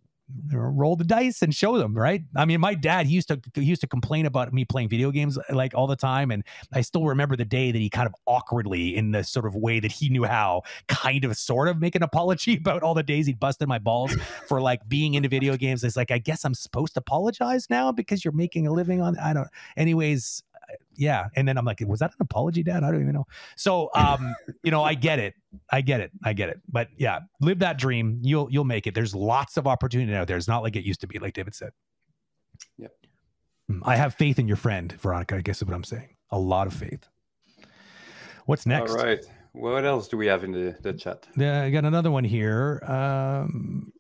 roll the dice and show them right? I mean my dad he used to he used to complain about me playing video games like all the time and i still remember the day that he kind of awkwardly in the sort of way that he knew how kind of sort of make an apology about all the days he busted my balls for like being into video games. It's like i guess i'm supposed to apologize now because you're making a living on i don't anyways yeah. And then I'm like, was that an apology, Dad? I don't even know. So, um, you know, I get it. I get it. I get it. But yeah, live that dream. You'll you'll make it. There's lots of opportunity out there. It's not like it used to be, like David said. Yep. Hmm, I have faith in your friend, Veronica. I guess is what I'm saying. A lot of faith. What's next? All right. What else do we have in the, the chat? Yeah, I got another one here. Um,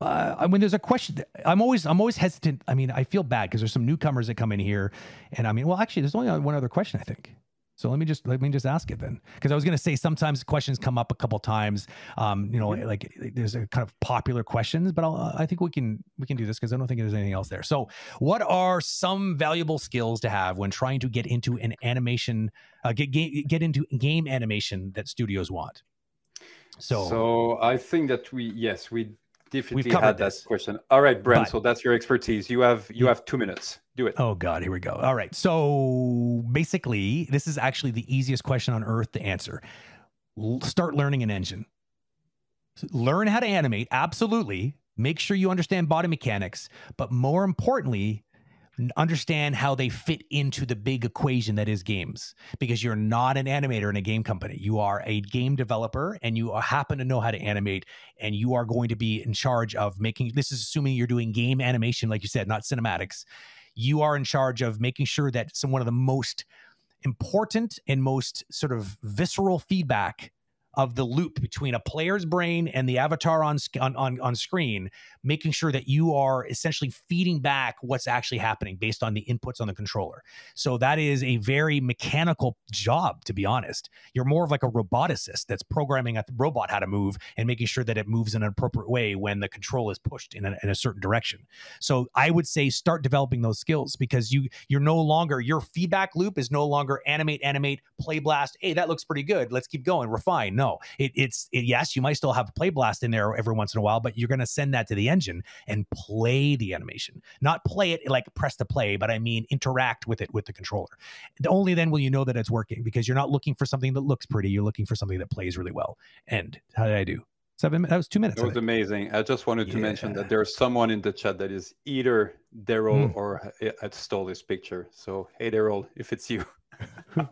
uh, when there's a question, I'm always I'm always hesitant. I mean, I feel bad because there's some newcomers that come in here, and I mean, well, actually, there's only one other question I think. So let me just let me just ask it then, because I was going to say sometimes questions come up a couple times. Um, you know, like there's a kind of popular questions, but I'll, I think we can we can do this because I don't think there's anything else there. So, what are some valuable skills to have when trying to get into an animation, uh, get get into game animation that studios want? So, so I think that we yes we definitely had that this. question. All right, Brent. But, so that's your expertise. You have you have two minutes. Do it. Oh God, here we go. All right. So basically, this is actually the easiest question on earth to answer. L- start learning an engine. Learn how to animate. Absolutely. Make sure you understand body mechanics, but more importantly, understand how they fit into the big equation that is games. Because you're not an animator in a game company. You are a game developer and you happen to know how to animate and you are going to be in charge of making this is assuming you're doing game animation like you said not cinematics. You are in charge of making sure that some one of the most important and most sort of visceral feedback of the loop between a player's brain and the avatar on, on, on, screen, making sure that you are essentially feeding back what's actually happening based on the inputs on the controller. So that is a very mechanical job, to be honest. You're more of like a roboticist that's programming a robot how to move and making sure that it moves in an appropriate way when the control is pushed in a, in a certain direction. So I would say start developing those skills because you you're no longer your feedback loop is no longer animate, animate, play blast. Hey, that looks pretty good. Let's keep going. Refine. No, it, it's it, yes, you might still have play blast in there every once in a while, but you're going to send that to the engine and play the animation, not play it like press to play, but I mean interact with it with the controller. Only then will you know that it's working because you're not looking for something that looks pretty. You're looking for something that plays really well. And how did I do? Seven. That was two minutes. That was amazing. I just wanted to mention that there's someone in the chat that is either Daryl mm. or I stole this picture. So hey, Daryl, if it's you.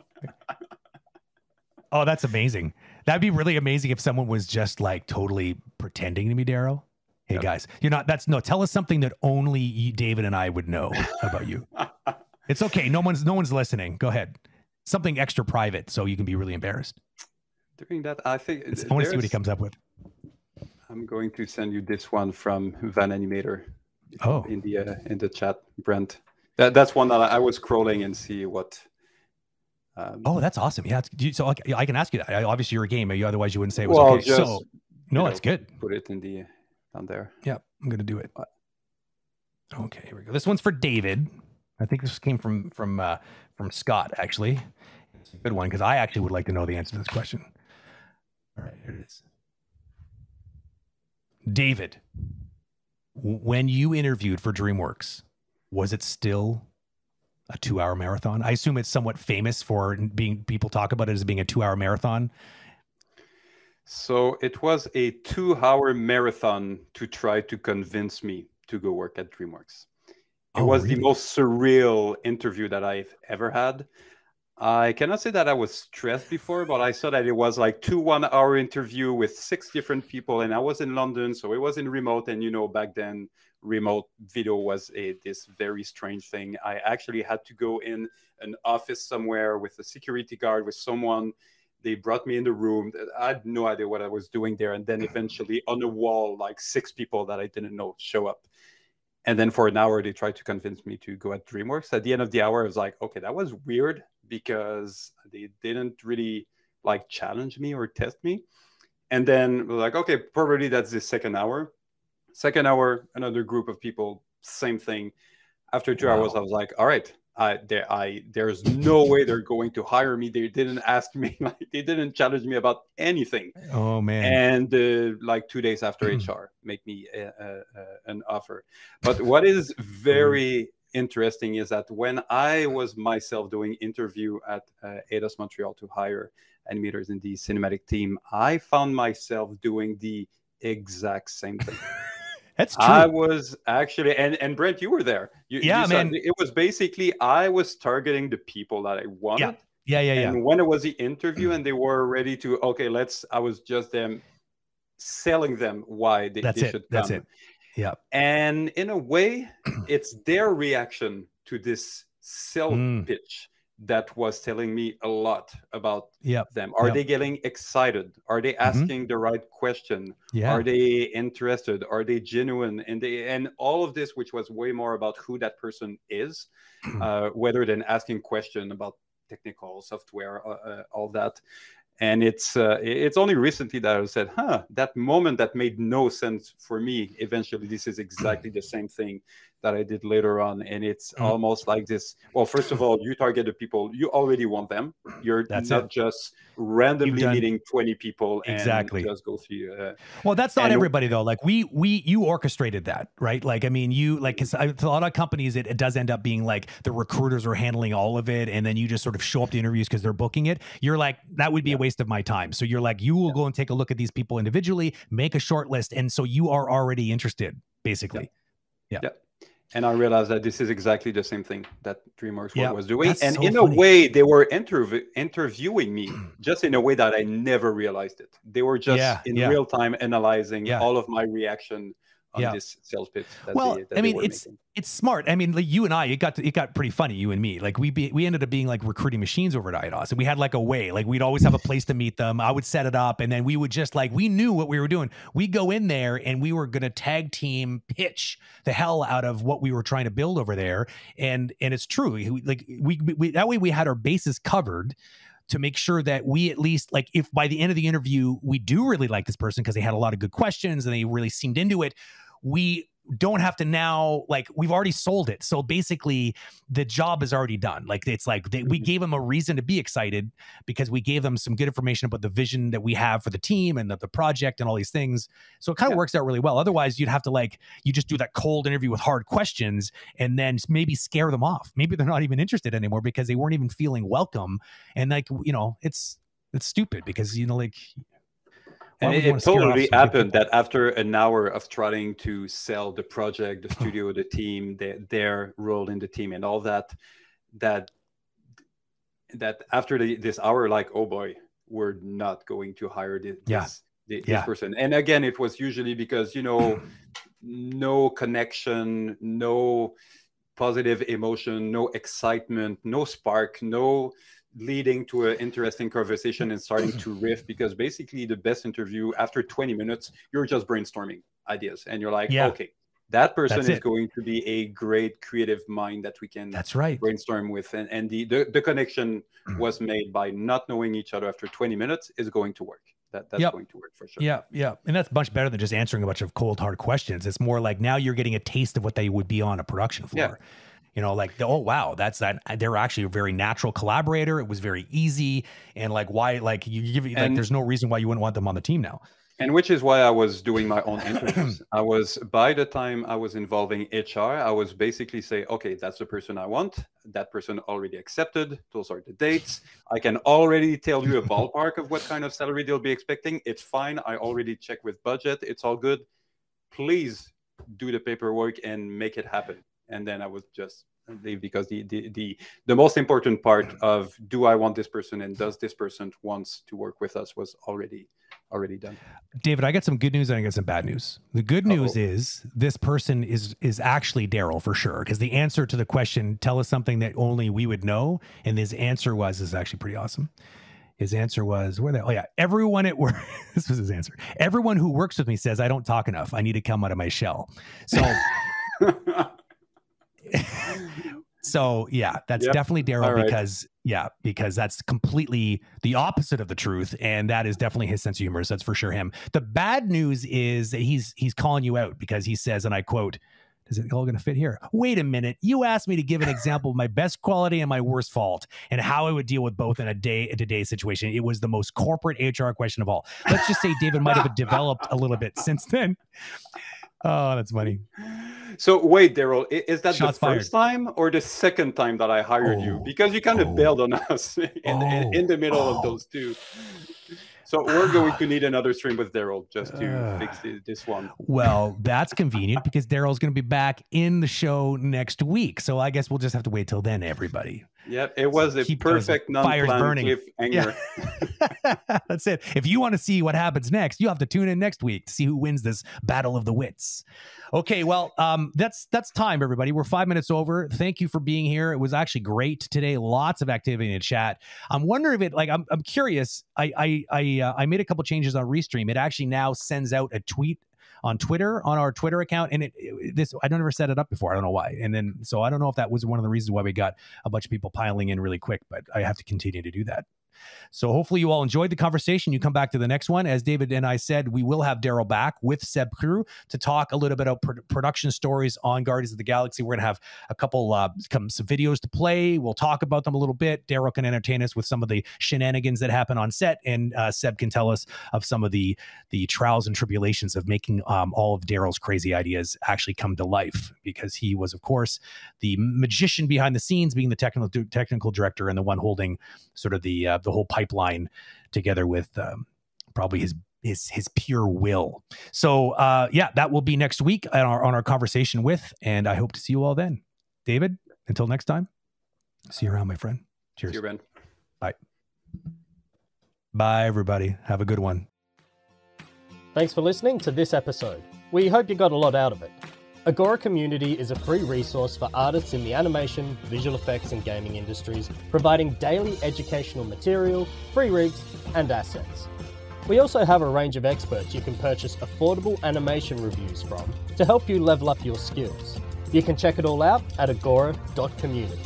oh, that's amazing. That'd be really amazing if someone was just like totally pretending to be Daryl. Hey yep. guys, you're not. That's no. Tell us something that only David and I would know about you. it's okay. No one's no one's listening. Go ahead. Something extra private, so you can be really embarrassed. Doing that, I think I want to see what he comes up with. I'm going to send you this one from Van Animator. Oh, in the uh, in the chat, Brent. That that's one that I was scrolling and see what um, oh, that's awesome. Yeah. so I can ask you that. Obviously, you're a gamer. You, otherwise, you wouldn't say it was well, okay. Just, so, no, it's good. Put it in the down there. Yeah, I'm gonna do it. Okay, here we go. This one's for David. I think this came from from uh, from Scott. Actually, it's a good one because I actually would like to know the answer to this question. All right, here it is. David, when you interviewed for DreamWorks, was it still a two hour marathon. I assume it's somewhat famous for being people talk about it as being a two hour marathon. So it was a two hour marathon to try to convince me to go work at DreamWorks. It oh, was really? the most surreal interview that I've ever had. I cannot say that I was stressed before, but I saw that it was like two one hour interview with six different people, and I was in London, so it was in remote. And you know, back then, remote video was a this very strange thing. I actually had to go in an office somewhere with a security guard with someone. They brought me in the room. I had no idea what I was doing there, and then eventually on the wall, like six people that I didn't know show up. And then for an hour, they tried to convince me to go at DreamWorks. At the end of the hour, I was like, okay, that was weird because they didn't really like challenge me or test me. And then like, okay, probably that's the second hour. Second hour, another group of people, same thing. After two wow. hours, I was like, all right, I, there, I, there's no way they're going to hire me. They didn't ask me, like, they didn't challenge me about anything. Oh man! And uh, like two days after hmm. HR make me a, a, a, an offer. But what is hmm. very interesting is that when I was myself doing interview at uh, Eidos Montreal to hire animators in the cinematic team, I found myself doing the exact same thing. That's true. I was actually, and and Brent, you were there. You, yeah, you man. It was basically I was targeting the people that I wanted. Yeah. Yeah, yeah, yeah. And when it was the interview and they were ready to, okay, let's, I was just them selling them why they, That's they it. should That's come. it. Yeah. And in a way, it's their reaction to this sell mm. pitch that was telling me a lot about yep. them. Are yep. they getting excited? Are they mm-hmm. asking mm-hmm. the right question? Yeah. Are they interested? Are they genuine? And they and all of this, which was way more about who that person is, uh, rather than asking question about technical software, uh, uh, all that and it's uh, it's only recently that I said, "Huh, that moment that made no sense for me. Eventually, this is exactly the same thing that I did later on, and it's mm. almost like this. Well, first of all, you target the people you already want them. You're that's not it. just randomly done... meeting 20 people exactly just go through. Uh, well, that's not and... everybody though. Like we we you orchestrated that, right? Like I mean, you like because a lot of companies it, it does end up being like the recruiters are handling all of it, and then you just sort of show up to interviews because they're booking it. You're like that would be yeah. a waste of my time. So you're like you will yeah. go and take a look at these people individually, make a short list, and so you are already interested, basically. yeah. yeah and I realized that this is exactly the same thing that DreamWorks yeah, was doing. And so in funny. a way, they were interv- interviewing me just in a way that I never realized it. They were just yeah, in yeah. real time analyzing all of my reaction on yeah. this sales pitch. well, they, I mean, it's making. it's smart. I mean, like you and I, it got to, it got pretty funny. You and me, like we be, we ended up being like recruiting machines over at Eidos, and we had like a way. Like we'd always have a place to meet them. I would set it up, and then we would just like we knew what we were doing. We go in there, and we were gonna tag team pitch the hell out of what we were trying to build over there. And and it's true. Like we, we that way we had our bases covered to make sure that we at least like if by the end of the interview we do really like this person because they had a lot of good questions and they really seemed into it we don't have to now like we've already sold it. So basically the job is already done. Like it's like they, we mm-hmm. gave them a reason to be excited because we gave them some good information about the vision that we have for the team and the, the project and all these things. So it kind of yeah. works out really well. Otherwise you'd have to like you just do that cold interview with hard questions and then maybe scare them off. Maybe they're not even interested anymore because they weren't even feeling welcome. And like you know it's it's stupid because you know like and it, totally happened that after an hour of trying to sell the project, the studio, the team, the, their role in the team, and all that, that that after the, this hour, like, oh boy, we're not going to hire this, yeah. this, this yeah. person. And again, it was usually because you know, no connection, no positive emotion, no excitement, no spark, no leading to an interesting conversation and starting to riff because basically the best interview after 20 minutes you're just brainstorming ideas and you're like yeah. okay that person that's is it. going to be a great creative mind that we can that's right brainstorm with and, and the, the, the connection mm. was made by not knowing each other after 20 minutes is going to work that, that's yep. going to work for sure. Yeah, yeah. And that's much better than just answering a bunch of cold, hard questions. It's more like now you're getting a taste of what they would be on a production floor. Yeah you know like oh wow that's that they're actually a very natural collaborator. It was very easy. And like why like you give like and, there's no reason why you wouldn't want them on the team now. And which is why i was doing my own interviews. I was by the time i was involving hr i was basically say okay that's the person i want. That person already accepted. Those are the dates. I can already tell you a ballpark of what kind of salary they'll be expecting. It's fine. I already checked with budget. It's all good. Please do the paperwork and make it happen and then I was just leave because the, the the the most important part of do I want this person and does this person wants to work with us was already already done. David, I got some good news and I got some bad news. The good news Uh-oh. is this person is is actually Daryl for sure because the answer to the question tell us something that only we would know and his answer was is actually pretty awesome. His answer was where the oh yeah everyone at work this was his answer everyone who works with me says I don't talk enough I need to come out of my shell so so yeah, that's yep. definitely Daryl right. because yeah, because that's completely the opposite of the truth, and that is definitely his sense of humor. So that's for sure him. The bad news is that he's he's calling you out because he says, and I quote. Is it all going to fit here? Wait a minute. You asked me to give an example of my best quality and my worst fault and how I would deal with both in a day to day situation. It was the most corporate HR question of all. Let's just say David might have developed a little bit since then. Oh, that's funny. So wait, Daryl, is that Shots the first fired. time or the second time that I hired oh, you? Because you kind of oh, bailed on us in, oh, in, the middle oh. of those two. So we're going to need another stream with Daryl just to uh, fix this one. Well, that's convenient because Daryl's going to be back in the show next week. So I guess we'll just have to wait till then, everybody. Yep, it was so a perfect non-planned burning. cliffhanger. Yeah. that's it. If you want to see what happens next, you have to tune in next week to see who wins this battle of the wits. Okay, well, um, that's that's time, everybody. We're five minutes over. Thank you for being here. It was actually great today. Lots of activity in chat. I'm wondering if it like I'm I'm curious. I I I, uh, I made a couple changes on Restream. It actually now sends out a tweet on Twitter on our Twitter account, and it, it, this I don't never set it up before. I don't know why, and then so I don't know if that was one of the reasons why we got a bunch of people piling in really quick, but I have to continue to do that. So hopefully you all enjoyed the conversation. You come back to the next one. As David and I said, we will have Daryl back with Seb Crew to talk a little bit about pr- production stories on Guardians of the Galaxy. We're going to have a couple uh, some videos to play. We'll talk about them a little bit. Daryl can entertain us with some of the shenanigans that happen on set, and uh, Seb can tell us of some of the the trials and tribulations of making um, all of Daryl's crazy ideas actually come to life. Because he was, of course, the magician behind the scenes, being the technical technical director and the one holding sort of the uh, the whole pipeline together with um, probably his his his pure will. So uh, yeah, that will be next week on our on our conversation with, and I hope to see you all then. David, until next time, see you around, my friend. Cheers. See you, Ben. Bye. Bye, everybody. Have a good one. Thanks for listening to this episode. We hope you got a lot out of it. Agora Community is a free resource for artists in the animation, visual effects, and gaming industries, providing daily educational material, free rigs, and assets. We also have a range of experts you can purchase affordable animation reviews from to help you level up your skills. You can check it all out at agora.community.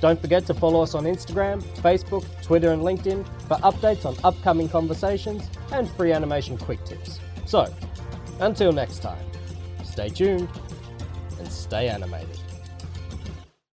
Don't forget to follow us on Instagram, Facebook, Twitter, and LinkedIn for updates on upcoming conversations and free animation quick tips. So, until next time, stay tuned stay animated.